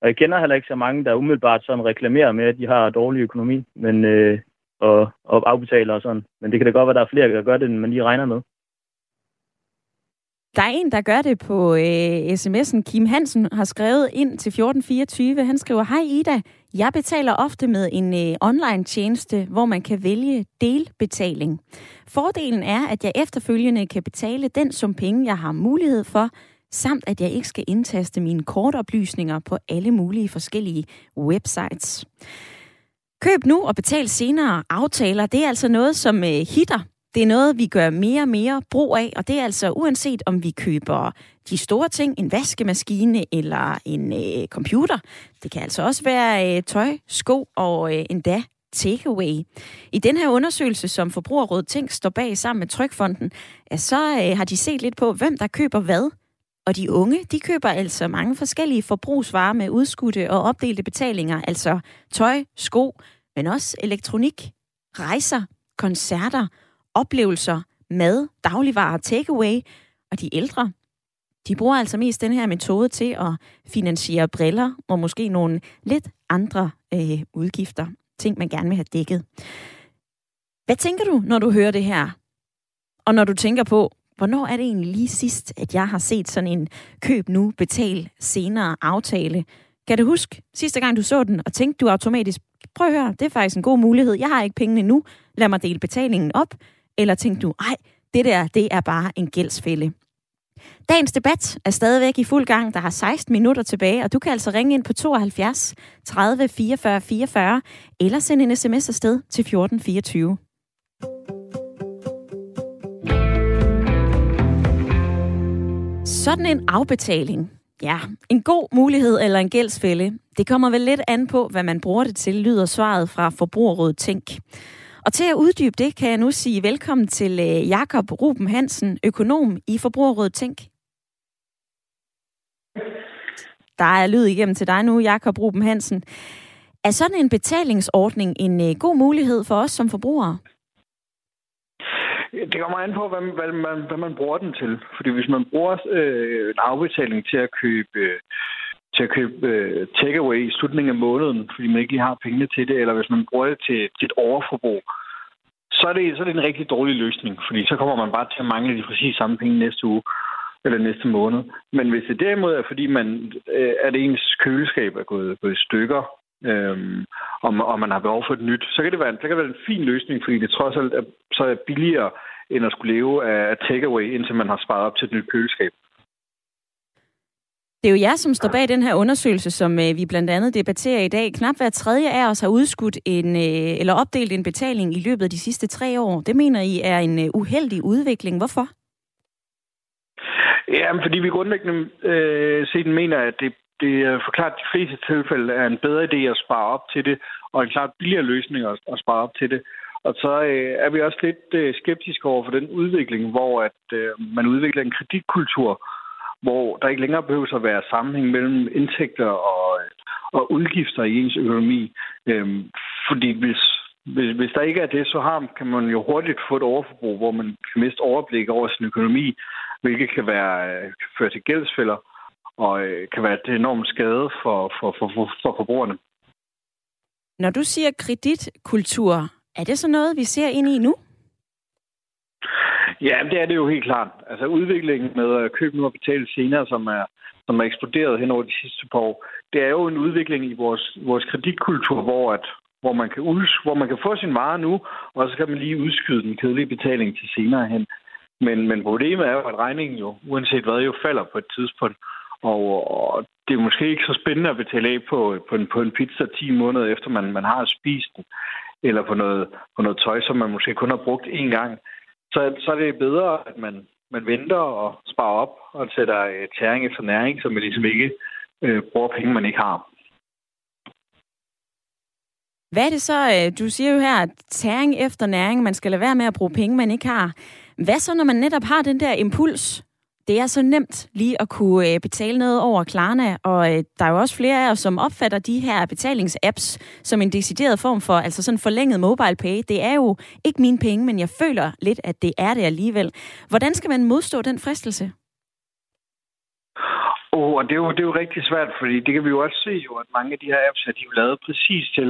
[SPEAKER 2] Og jeg kender heller ikke så mange, der umiddelbart sådan reklamerer med, at de har dårlig økonomi men, øh, og, og afbetaler og sådan. Men det kan da godt være, at der er flere, der gør det, end man lige regner med.
[SPEAKER 1] Der er en, der gør det på øh, sms'en. Kim Hansen har skrevet ind til 1424. Han skriver, Hej Ida, jeg betaler ofte med en øh, online tjeneste, hvor man kan vælge delbetaling. Fordelen er, at jeg efterfølgende kan betale den som penge, jeg har mulighed for, samt at jeg ikke skal indtaste mine kortoplysninger på alle mulige forskellige websites. Køb nu og betal senere aftaler, det er altså noget, som øh, hitter det er noget, vi gør mere og mere brug af, og det er altså uanset om vi køber de store ting, en vaskemaskine eller en øh, computer. Det kan altså også være øh, tøj, sko og øh, endda takeaway. I den her undersøgelse, som Forbrugerrådet Tænk står bag sammen med Trykfonden, ja, så øh, har de set lidt på, hvem der køber hvad. Og de unge, de køber altså mange forskellige forbrugsvarer med udskudte og opdelte betalinger, altså tøj, sko, men også elektronik, rejser, koncerter oplevelser, mad, dagligvarer, takeaway, og de ældre, de bruger altså mest den her metode til at finansiere briller og måske nogle lidt andre øh, udgifter, ting man gerne vil have dækket. Hvad tænker du, når du hører det her? Og når du tænker på, hvornår er det egentlig lige sidst, at jeg har set sådan en køb nu, betal senere aftale? Kan du huske sidste gang, du så den, og tænkte du automatisk, prøv at høre, det er faktisk en god mulighed, jeg har ikke pengene nu, lad mig dele betalingen op, eller tænkte du, ej, det der, det er bare en gældsfælde? Dagens debat er stadigvæk i fuld gang. Der har 16 minutter tilbage, og du kan altså ringe ind på 72 30 44 44 eller sende en sms afsted til 1424. Sådan en afbetaling, ja, en god mulighed eller en gældsfælde, det kommer vel lidt an på, hvad man bruger det til, lyder svaret fra Forbrugerrådet Tænk. Og til at uddybe det, kan jeg nu sige velkommen til øh, Jakob Ruben Hansen, økonom i Forbrugerrådet Tænk. Der er lyd igennem til dig nu, Jakob Ruben Hansen. Er sådan en betalingsordning en øh, god mulighed for os som forbrugere?
[SPEAKER 8] Det kommer an på, hvad, hvad, man, hvad man bruger den til. Fordi hvis man bruger øh, en afbetaling til at købe, øh, til at købe øh, takeaway i slutningen af måneden, fordi man ikke lige har pengene til det, eller hvis man bruger det til, til et overforbrug, så er, det, så er det en rigtig dårlig løsning, fordi så kommer man bare til at mangle de præcis samme penge næste uge eller næste måned. Men hvis det derimod er, fordi man, øh, at ens køleskab er gået, gået i stykker, øhm, og, og man har behov for et nyt, så kan det være en, så kan det være en fin løsning, fordi det trods alt er, så er billigere end at skulle leve af takeaway, indtil man har sparet op til et nyt køleskab.
[SPEAKER 1] Det er jo jer, som står bag den her undersøgelse, som øh, vi blandt andet debatterer i dag. Knap hver tredje af os har udskudt en, øh, eller opdelt en betaling i løbet af de sidste tre år. Det mener I er en øh, uheldig udvikling. Hvorfor?
[SPEAKER 8] Ja, fordi vi grundlæggende øh, set mener, at det, det er forklart de fleste tilfælde er en bedre idé at spare op til det, og en klart billigere løsning at, at spare op til det. Og så øh, er vi også lidt øh, skeptiske over for den udvikling, hvor at øh, man udvikler en kreditkultur, hvor der ikke længere behøver at være sammenhæng mellem indtægter og, og udgifter i ens økonomi. Øhm, fordi hvis, hvis, hvis der ikke er det, så har, kan man jo hurtigt få et overforbrug, hvor man kan miste overblik over sin økonomi, hvilket kan være kan føre til gældsfælder og øh, kan være et enormt skade for, for, for, for, for forbrugerne.
[SPEAKER 1] Når du siger kreditkultur, er det så noget, vi ser ind i nu?
[SPEAKER 8] Ja, det er det jo helt klart. Altså udviklingen med øh, at købe nu og betale senere, som er, som er eksploderet hen over de sidste par år, det er jo en udvikling i vores, vores kreditkultur, hvor, at, hvor, man kan uds, hvor man kan få sin vare nu, og så kan man lige udskyde den kedelige betaling til senere hen. Men, men problemet er jo, at regningen jo, uanset hvad, jo falder på et tidspunkt. Og, og det er måske ikke så spændende at betale af på, på, en, på en pizza 10 måneder efter, man, man har spist den, eller på noget, på noget tøj, som man måske kun har brugt én gang. Så, så er det bedre, at man, man venter og sparer op og sætter øh, tæring efter næring, så man ligesom ikke øh, bruger penge, man ikke har.
[SPEAKER 1] Hvad er det så, øh, du siger jo her, at tæring efter næring, man skal lade være med at bruge penge, man ikke har. Hvad så, når man netop har den der impuls? Det er så nemt lige at kunne øh, betale noget over Klarna, og øh, der er jo også flere af os, som opfatter de her betalingsapps som en decideret form for, altså sådan forlænget mobile pay. Det er jo ikke mine penge, men jeg føler lidt, at det er det alligevel. Hvordan skal man modstå den fristelse?
[SPEAKER 8] Oh, og det er, jo, det er jo rigtig svært, fordi det kan vi jo også se, jo, at mange af de her apps er de er lavet præcis til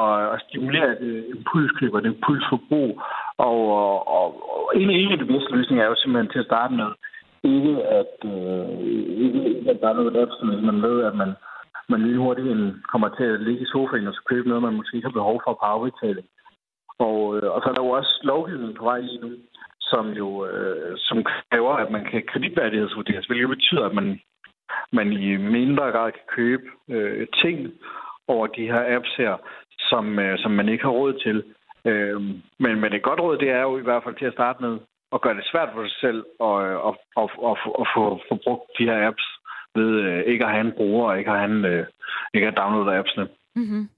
[SPEAKER 8] at, at stimulere et øh, impulskøb og et impulsforbrug. Og, og, og, og en, en af de bedste løsninger er jo simpelthen til at starte med ikke at, øh, ikke, at der er noget apps, som man ved, at man, man lige hurtigt kommer til at ligge i sofaen og så købe noget, man måske ikke har behov for på afbetaling. Og, øh, og så er der jo også lovgivning på vej lige nu, som jo øh, som kræver, at man kan kreditværdighedsvurderes, hvilket betyder, at man, man i mindre grad kan købe øh, ting over de her apps her, som, øh, som man ikke har råd til. Øh, men, men et godt råd, det er jo i hvert fald til at starte med og gøre det svært for sig selv at, at, at, at, at få, få brugt de her apps ved øh, ikke at have en bruger og ikke at, have en, øh, ikke at downloade appsene. Mm-hmm.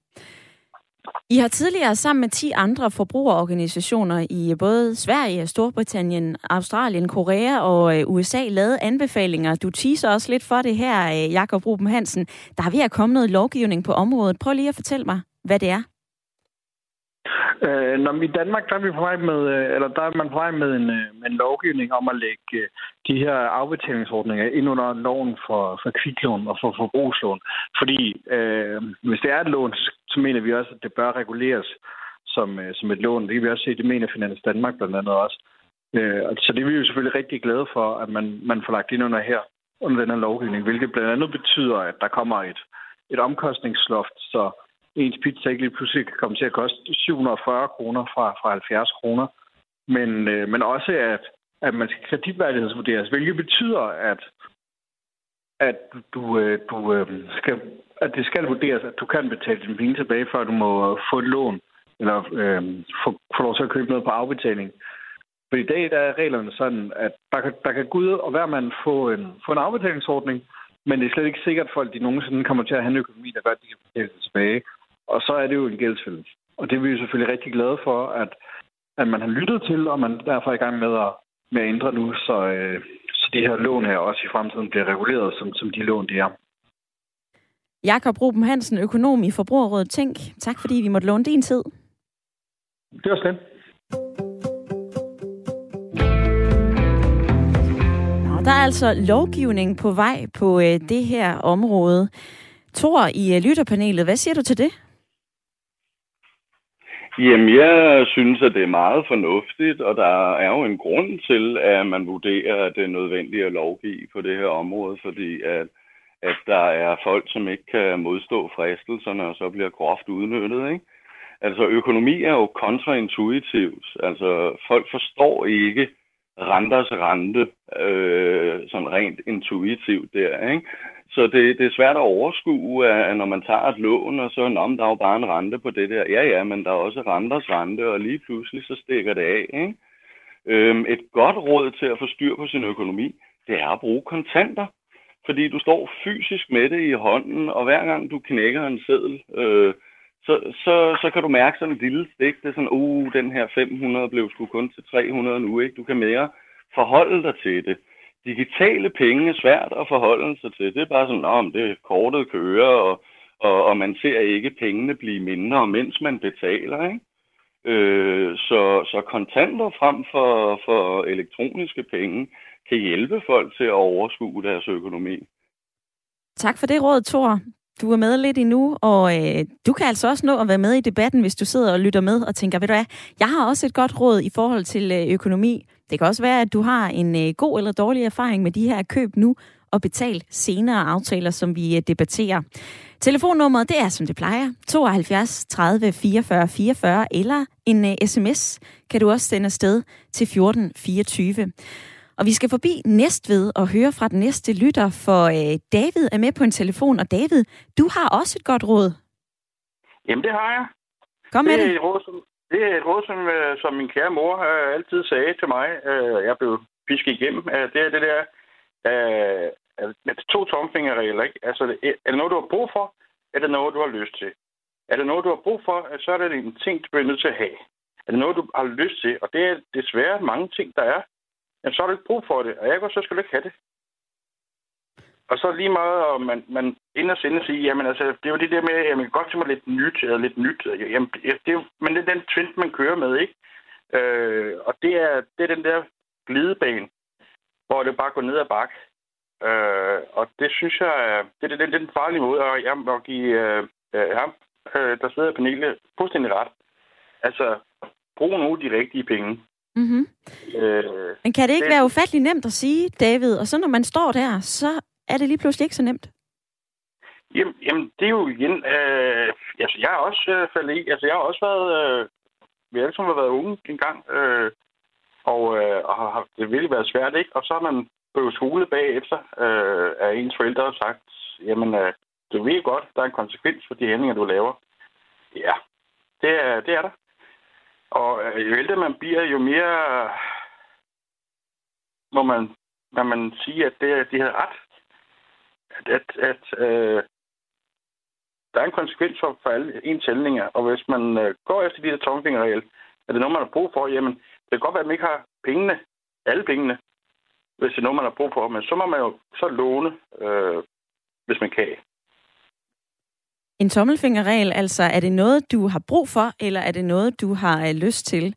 [SPEAKER 1] I har tidligere sammen med 10 andre forbrugerorganisationer i både Sverige, Storbritannien, Australien, Korea og øh, USA lavet anbefalinger. Du teaser også lidt for det her, øh, Jakob Ruben Hansen. Der er ved at komme noget lovgivning på området. Prøv lige at fortælle mig, hvad det er.
[SPEAKER 8] Øh, når I Danmark der er vi på vej med, øh, eller der er man på vej med en, øh, med en lovgivning om at lægge øh, de her afbetalingsordninger ind under loven for, for kviklån og for forbrugslån. Fordi øh, hvis det er et lån, så mener vi også, at det bør reguleres som, som et lån. Det kan vi også se, det mener Finans Danmark blandt andet også. Øh, så det er vi jo selvfølgelig rigtig glade for, at man, man får lagt ind under her, under den her lovgivning, hvilket blandt andet betyder, at der kommer et, et omkostningsloft, så ens pizza ikke lige pludselig kan komme til at koste 740 kroner fra, fra 70 kroner. Men, øh, men også, at, at man skal kreditværdighedsvurderes, hvilket betyder, at, at du, øh, du øh, skal, at det skal vurderes, at du kan betale dine penge tilbage, før du må få et lån, eller øh, få, få lov til at købe noget på afbetaling. For i dag der er reglerne sådan, at der kan, der kan gå ud og hver mand få en, få en afbetalingsordning, men det er slet ikke sikkert, at folk de nogensinde kommer til at have en økonomi, der gør, at de kan betale det tilbage. Og så er det jo en gældsfælde. Og det er vi selvfølgelig rigtig glade for, at, at man har lyttet til, og man derfor er i gang med at, med at ændre nu, så, øh, så det her lån her også i fremtiden bliver reguleret, som, som de lån, det er.
[SPEAKER 1] Jakob Ruben Hansen, økonom i Forbrugerrådet Tænk. Tak fordi vi måtte låne din tid.
[SPEAKER 8] Det var slemt.
[SPEAKER 1] Der er altså lovgivning på vej på øh, det her område. Tor i øh, lytterpanelet, hvad siger du til det?
[SPEAKER 3] Jamen, jeg synes, at det er meget fornuftigt, og der er jo en grund til, at man vurderer, at det er nødvendigt at lovgive på det her område, fordi at, at der er folk, som ikke kan modstå fristelserne, og så bliver groft udnyttet, ikke? Altså, økonomi er jo kontraintuitivt. Altså, folk forstår ikke, renters rente, øh, sådan rent intuitivt der, ikke? Så det, det er svært at overskue, øh, at når man tager et lån, og så, nå, der er jo bare en rente på det der. Ja, ja, men der er også renters rente, og lige pludselig så stikker det af, ikke? Øhm, et godt råd til at få styr på sin økonomi, det er at bruge kontanter. Fordi du står fysisk med det i hånden, og hver gang du knækker en seddel, øh, så, så, så kan du mærke sådan et lille stik. Det er sådan, uh, den her 500 blev sgu kun til 300 nu, ikke? Du kan mere forholde dig til det. Digitale penge er svært at forholde sig til. Det er bare sådan, om det kortet kører, og, og, og man ser ikke pengene blive mindre, mens man betaler, ikke? Øh, så, så kontanter frem for, for elektroniske penge kan hjælpe folk til at overskue deres økonomi.
[SPEAKER 1] Tak for det råd, Thor. Du er med lidt endnu, og øh, du kan altså også nå at være med i debatten, hvis du sidder og lytter med og tænker, ved du hvad, jeg har også et godt råd i forhold til øh, økonomi. Det kan også være, at du har en øh, god eller dårlig erfaring med de her køb nu og betal senere aftaler, som vi øh, debatterer. Telefonnummeret, det er som det plejer, 72 30 44 44, eller en øh, sms kan du også sende afsted til 14 24. Og vi skal forbi Næstved og høre fra den næste lytter, for øh, David er med på en telefon. Og David, du har også et godt råd.
[SPEAKER 9] Jamen, det har jeg.
[SPEAKER 1] Kom med
[SPEAKER 9] det. Er
[SPEAKER 1] det.
[SPEAKER 9] et råd, som, det er et råd, som, øh, som min kære mor øh, altid sagde til mig. Øh, jeg blev pisket igennem. Øh, det er det der øh, med to tomfingerregler. Ikke? Altså, er det noget, du har brug for? Er det noget, du har lyst til? Er det noget, du har brug for, øh, så er det en ting, du bliver nødt til at have. Er det noget, du har lyst til? Og det er desværre mange ting, der er jamen, så har du ikke brug for det. Og jeg går, så skal du ikke have det. Og så lige meget, og man, man inderst inde siger, jamen altså, det er jo det der med, at man kan godt tænke mig lidt nyt, eller lidt nyt. Jamen, det er, men det er den trend, man kører med, ikke? Øh, og det er, det er den der glidebane, hvor det bare går ned ad bak. Øh, og det synes jeg, det er, det, det er den farlige måde, og jeg må give øh, øh, ham, øh, der sidder i panelet, fuldstændig ret. Altså, brug nogle af de rigtige penge.
[SPEAKER 1] Mm-hmm. Øh, Men kan det ikke det... være ufattelig nemt at sige, David? Og så når man står der, så er det lige pludselig ikke så nemt.
[SPEAKER 9] Jamen, jamen det er jo igen... Øh, altså, jeg har også øh, faldet i... Altså, jeg har også været... Øh, vi har alle sammen været unge en gang. Øh, og, øh, og har det virkelig været svært, ikke? Og så har man på skole bagefter, øh, af ens forældre har sagt, jamen, øh, du ved godt, der er en konsekvens for de handlinger, du laver. Ja, det er, det er der. Og øh, jo ældre man bliver, jo mere må man, må man sige, at det, de havde ret. At, at, at øh, der er en konsekvens for, for alle ens handlinger, og hvis man øh, går efter de der tomfingerregel, er det noget, man har brug for, jamen, det kan godt være, at man ikke har pengene, alle pengene, hvis det er noget, man har brug for, men så må man jo så låne, øh, hvis man kan.
[SPEAKER 1] En tommelfingerregel, altså er det noget, du har brug for, eller er det noget, du har øh, lyst til?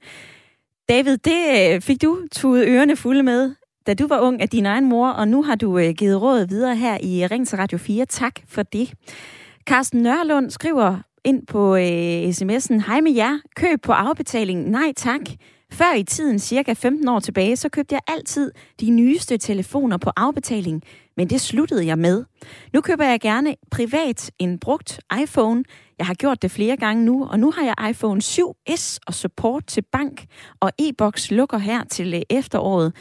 [SPEAKER 1] David, det øh, fik du tudet ørerne fulde med, da du var ung af din egen mor, og nu har du øh, givet råd videre her i Ring til Radio 4. Tak for det. Carsten Nørlund skriver ind på øh, sms'en, Hej med jer, køb på afbetaling, nej tak. Før i tiden, cirka 15 år tilbage, så købte jeg altid de nyeste telefoner på afbetaling, men det sluttede jeg med. Nu køber jeg gerne privat en brugt iPhone. Jeg har gjort det flere gange nu, og nu har jeg iPhone 7S og support til bank, og e-boks lukker her til øh, efteråret.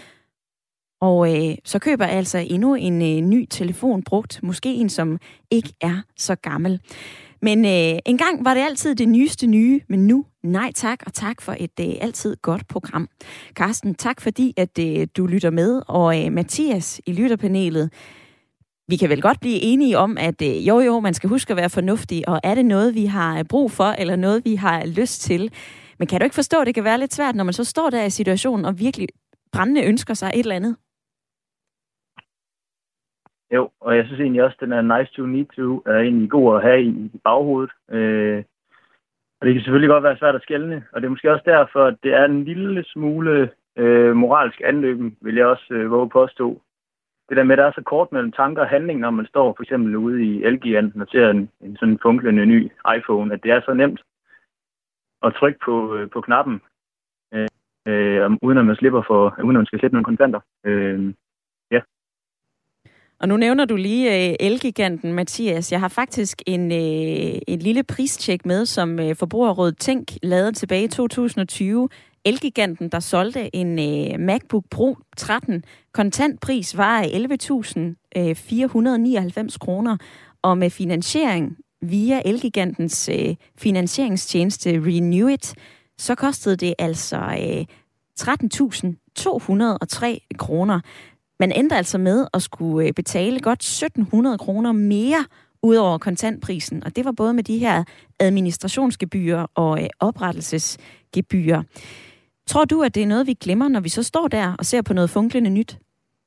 [SPEAKER 1] Og øh, så køber jeg altså endnu en øh, ny telefon brugt, måske en, som ikke er så gammel. Men øh, en gang var det altid det nyeste nye, men nu nej tak, og tak for et øh, altid godt program. Carsten, tak fordi at øh, du lytter med, og øh, Mathias i lytterpanelet, vi kan vel godt blive enige om, at øh, jo jo, man skal huske at være fornuftig, og er det noget, vi har øh, brug for, eller noget, vi har lyst til? Men kan du ikke forstå, at det kan være lidt svært, når man så står der i situationen og virkelig brændende ønsker sig et eller andet?
[SPEAKER 2] Jo, og jeg synes egentlig også, at den er nice to need to er egentlig god at have i, i baghovedet. Øh, og det kan selvfølgelig godt være svært at skælne, og det er måske også derfor, at det er en lille smule øh, moralsk anløben, vil jeg også øh, våge påstå. Det der med, at der er så kort mellem tanker og handling, når man står for eksempel ude i Elgiganten og ser en, en sådan funklende ny iPhone, at det er så nemt at trykke på, øh, på knappen, øh, øh, uden at man slipper for, uden at man skal sætte nogle kontanter. Øh,
[SPEAKER 1] og nu nævner du lige øh, Elgiganten, Mathias. Jeg har faktisk en, øh, en lille pristjek med, som øh, Forbrugerrådet Tænk lavede tilbage i 2020. Elgiganten, der solgte en øh, MacBook Pro 13. Kontantpris var 11.499 øh, kroner, og med finansiering via Elgigantens øh, finansieringstjeneste Renewit, så kostede det altså øh, 13.203 kroner. Man endte altså med at skulle øh, betale godt 1700 kroner mere ud over kontantprisen, og det var både med de her administrationsgebyrer og øh, oprettelsesgebyrer. Tror du, at det er noget, vi glemmer, når vi så står der og ser på noget funklende nyt?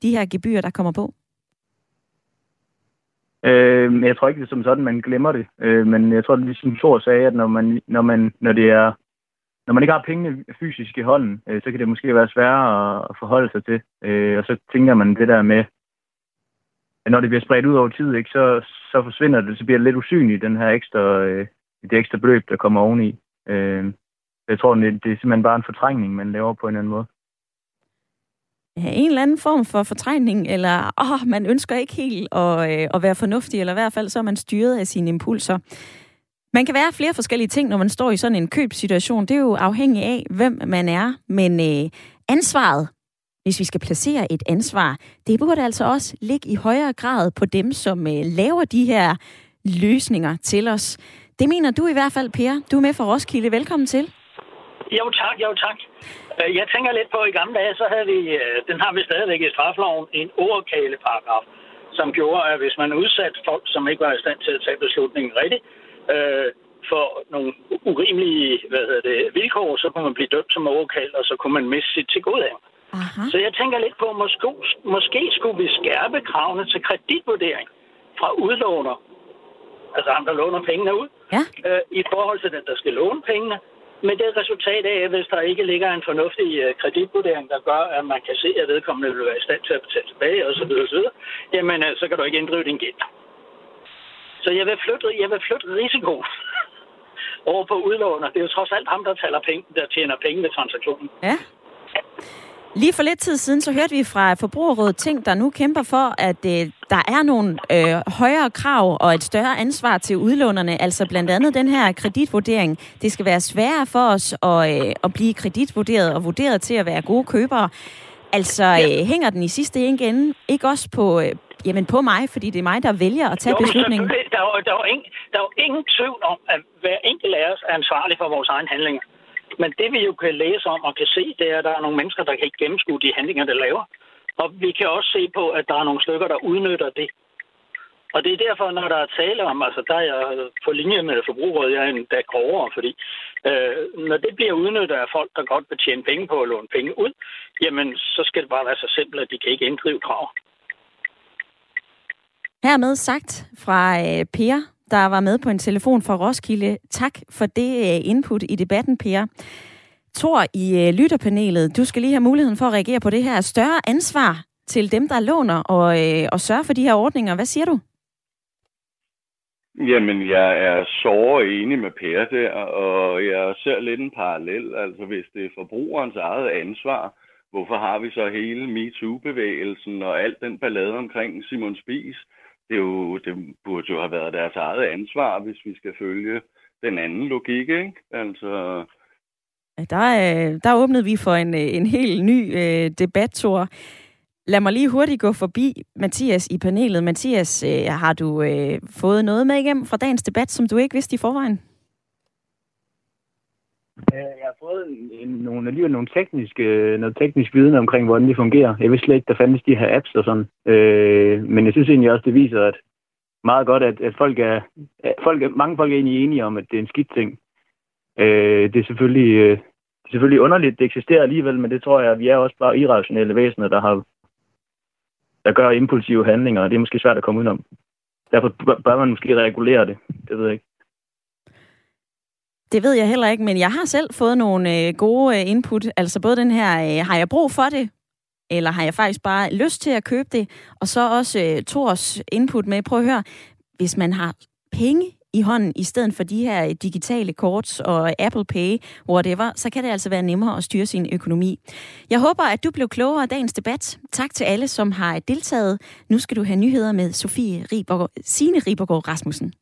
[SPEAKER 1] De her gebyrer, der kommer på?
[SPEAKER 2] Øh, jeg tror ikke, det er som sådan, man glemmer det. Øh, men jeg tror, det er ligesom Thor sagde, at når, man, når, man, når det er når man ikke har pengene fysisk i hånden, øh, så kan det måske være sværere at forholde sig til. Øh, og så tænker man det der med, at når det bliver spredt ud over tid, ikke, så, så forsvinder det, så bliver det lidt usynligt, den her ekstra, øh, det ekstra beløb, der kommer oveni. Øh, jeg tror, det, det er simpelthen bare en fortrængning, man laver på en eller anden måde.
[SPEAKER 1] Ja, en eller anden form for fortrængning, eller åh, man ønsker ikke helt at, øh, at være fornuftig, eller i hvert fald så er man styret af sine impulser. Man kan være flere forskellige ting, når man står i sådan en købssituation. Det er jo afhængigt af, hvem man er. Men øh, ansvaret, hvis vi skal placere et ansvar, det burde altså også ligge i højere grad på dem, som øh, laver de her løsninger til os. Det mener du i hvert fald, Per. Du er med fra Roskilde. Velkommen til.
[SPEAKER 10] Jo tak, jo tak. Øh, jeg tænker lidt på, at i gamle dage, så havde vi, øh, den har vi stadigvæk i strafloven, en ordkæleparagraf, som gjorde, at hvis man udsatte folk, som ikke var i stand til at tage beslutningen rigtigt, øh, for nogle urimelige hvad hedder det, vilkår, så kunne man blive dømt som overkald, og så kunne man miste sit til god Så jeg tænker lidt på, måske, måske skulle vi skærpe kravene til kreditvurdering fra udlåner, altså ham, der låner pengene ud,
[SPEAKER 1] ja.
[SPEAKER 10] øh, i forhold til den, der skal låne pengene, med det resultat af, at hvis der ikke ligger en fornuftig uh, kreditvurdering, der gør, at man kan se, at vedkommende vil være i stand til at betale tilbage osv., osv. jamen uh, så kan du ikke inddrive din gæld. Så jeg vil flytte, jeg vil flytte risiko [LAUGHS] over på udlåner. Det er jo trods alt ham, der, taler penge, der tjener penge ved transaktionen.
[SPEAKER 1] Ja. Lige for lidt tid siden, så hørte vi fra Forbrugerrådet Ting, der nu kæmper for, at øh, der er nogle øh, højere krav og et større ansvar til udlånerne, altså blandt andet den her kreditvurdering. Det skal være sværere for os at, øh, at blive kreditvurderet og vurderet til at være gode købere. Altså, ja. øh, hænger den i sidste ende ikke også på, øh, Jamen på mig, fordi det er mig, der vælger at tage jo, beslutningen.
[SPEAKER 10] Der er, der, er ingen, der er jo ingen tvivl om, at hver enkelt af os er ansvarlig for vores egen handlinger. Men det vi jo kan læse om og kan se, det er, at der er nogle mennesker, der kan ikke gennemskue de handlinger, der laver. Og vi kan også se på, at der er nogle stykker, der udnytter det. Og det er derfor, når der er tale om, altså der er jeg på linje med forbrugerrådet, jeg er en dag grovere, fordi øh, når det bliver udnyttet af folk, der godt vil tjene penge på at låne penge ud, jamen så skal det bare være så simpelt, at de kan ikke inddrive krav.
[SPEAKER 1] Hermed sagt fra øh, Per, der var med på en telefon fra Roskilde. Tak for det øh, input i debatten, Per. Tor i øh, lytterpanelet, du skal lige have muligheden for at reagere på det her større ansvar til dem, der låner og, øh, og sørger for de her ordninger. Hvad siger du?
[SPEAKER 3] Jamen, jeg er så enig med Per der, og jeg ser lidt en parallel. Altså, hvis det er forbrugerens eget ansvar, hvorfor har vi så hele MeToo-bevægelsen og alt den ballade omkring Simon Spies? Det, er jo, det burde jo have været deres eget ansvar, hvis vi skal følge den anden logik, ikke? Altså...
[SPEAKER 1] Der, der åbnede vi for en, en helt ny øh, debattor. Lad mig lige hurtigt gå forbi Mathias i panelet. Mathias, øh, har du øh, fået noget med igennem fra dagens debat, som du ikke vidste i forvejen?
[SPEAKER 2] Jeg har fået en, nogle, alligevel nogle tekniske, øh, noget teknisk viden omkring, hvordan det fungerer. Jeg vidste slet ikke, der fandtes de her apps og sådan. Øh, men jeg synes egentlig også, det viser at meget godt, at, at folk er, at folk, mange folk er egentlig enige om, at det er en skidt ting. Øh, det er selvfølgelig, øh, det er selvfølgelig underligt, det eksisterer alligevel, men det tror jeg, at vi er også bare irrationelle væsener, der har der gør impulsive handlinger, og det er måske svært at komme udenom. Derfor bør man måske regulere det. Det ved jeg ikke.
[SPEAKER 1] Det ved jeg heller ikke, men jeg har selv fået nogle øh, gode øh, input. Altså både den her, øh, har jeg brug for det? Eller har jeg faktisk bare lyst til at købe det? Og så også øh, Tors input med, prøv at høre, hvis man har penge i hånden, i stedet for de her digitale kort og Apple Pay, whatever, så kan det altså være nemmere at styre sin økonomi. Jeg håber, at du blev klogere af dagens debat. Tak til alle, som har deltaget. Nu skal du have nyheder med Sofie Ribergaard, Signe Ribergaard Rasmussen.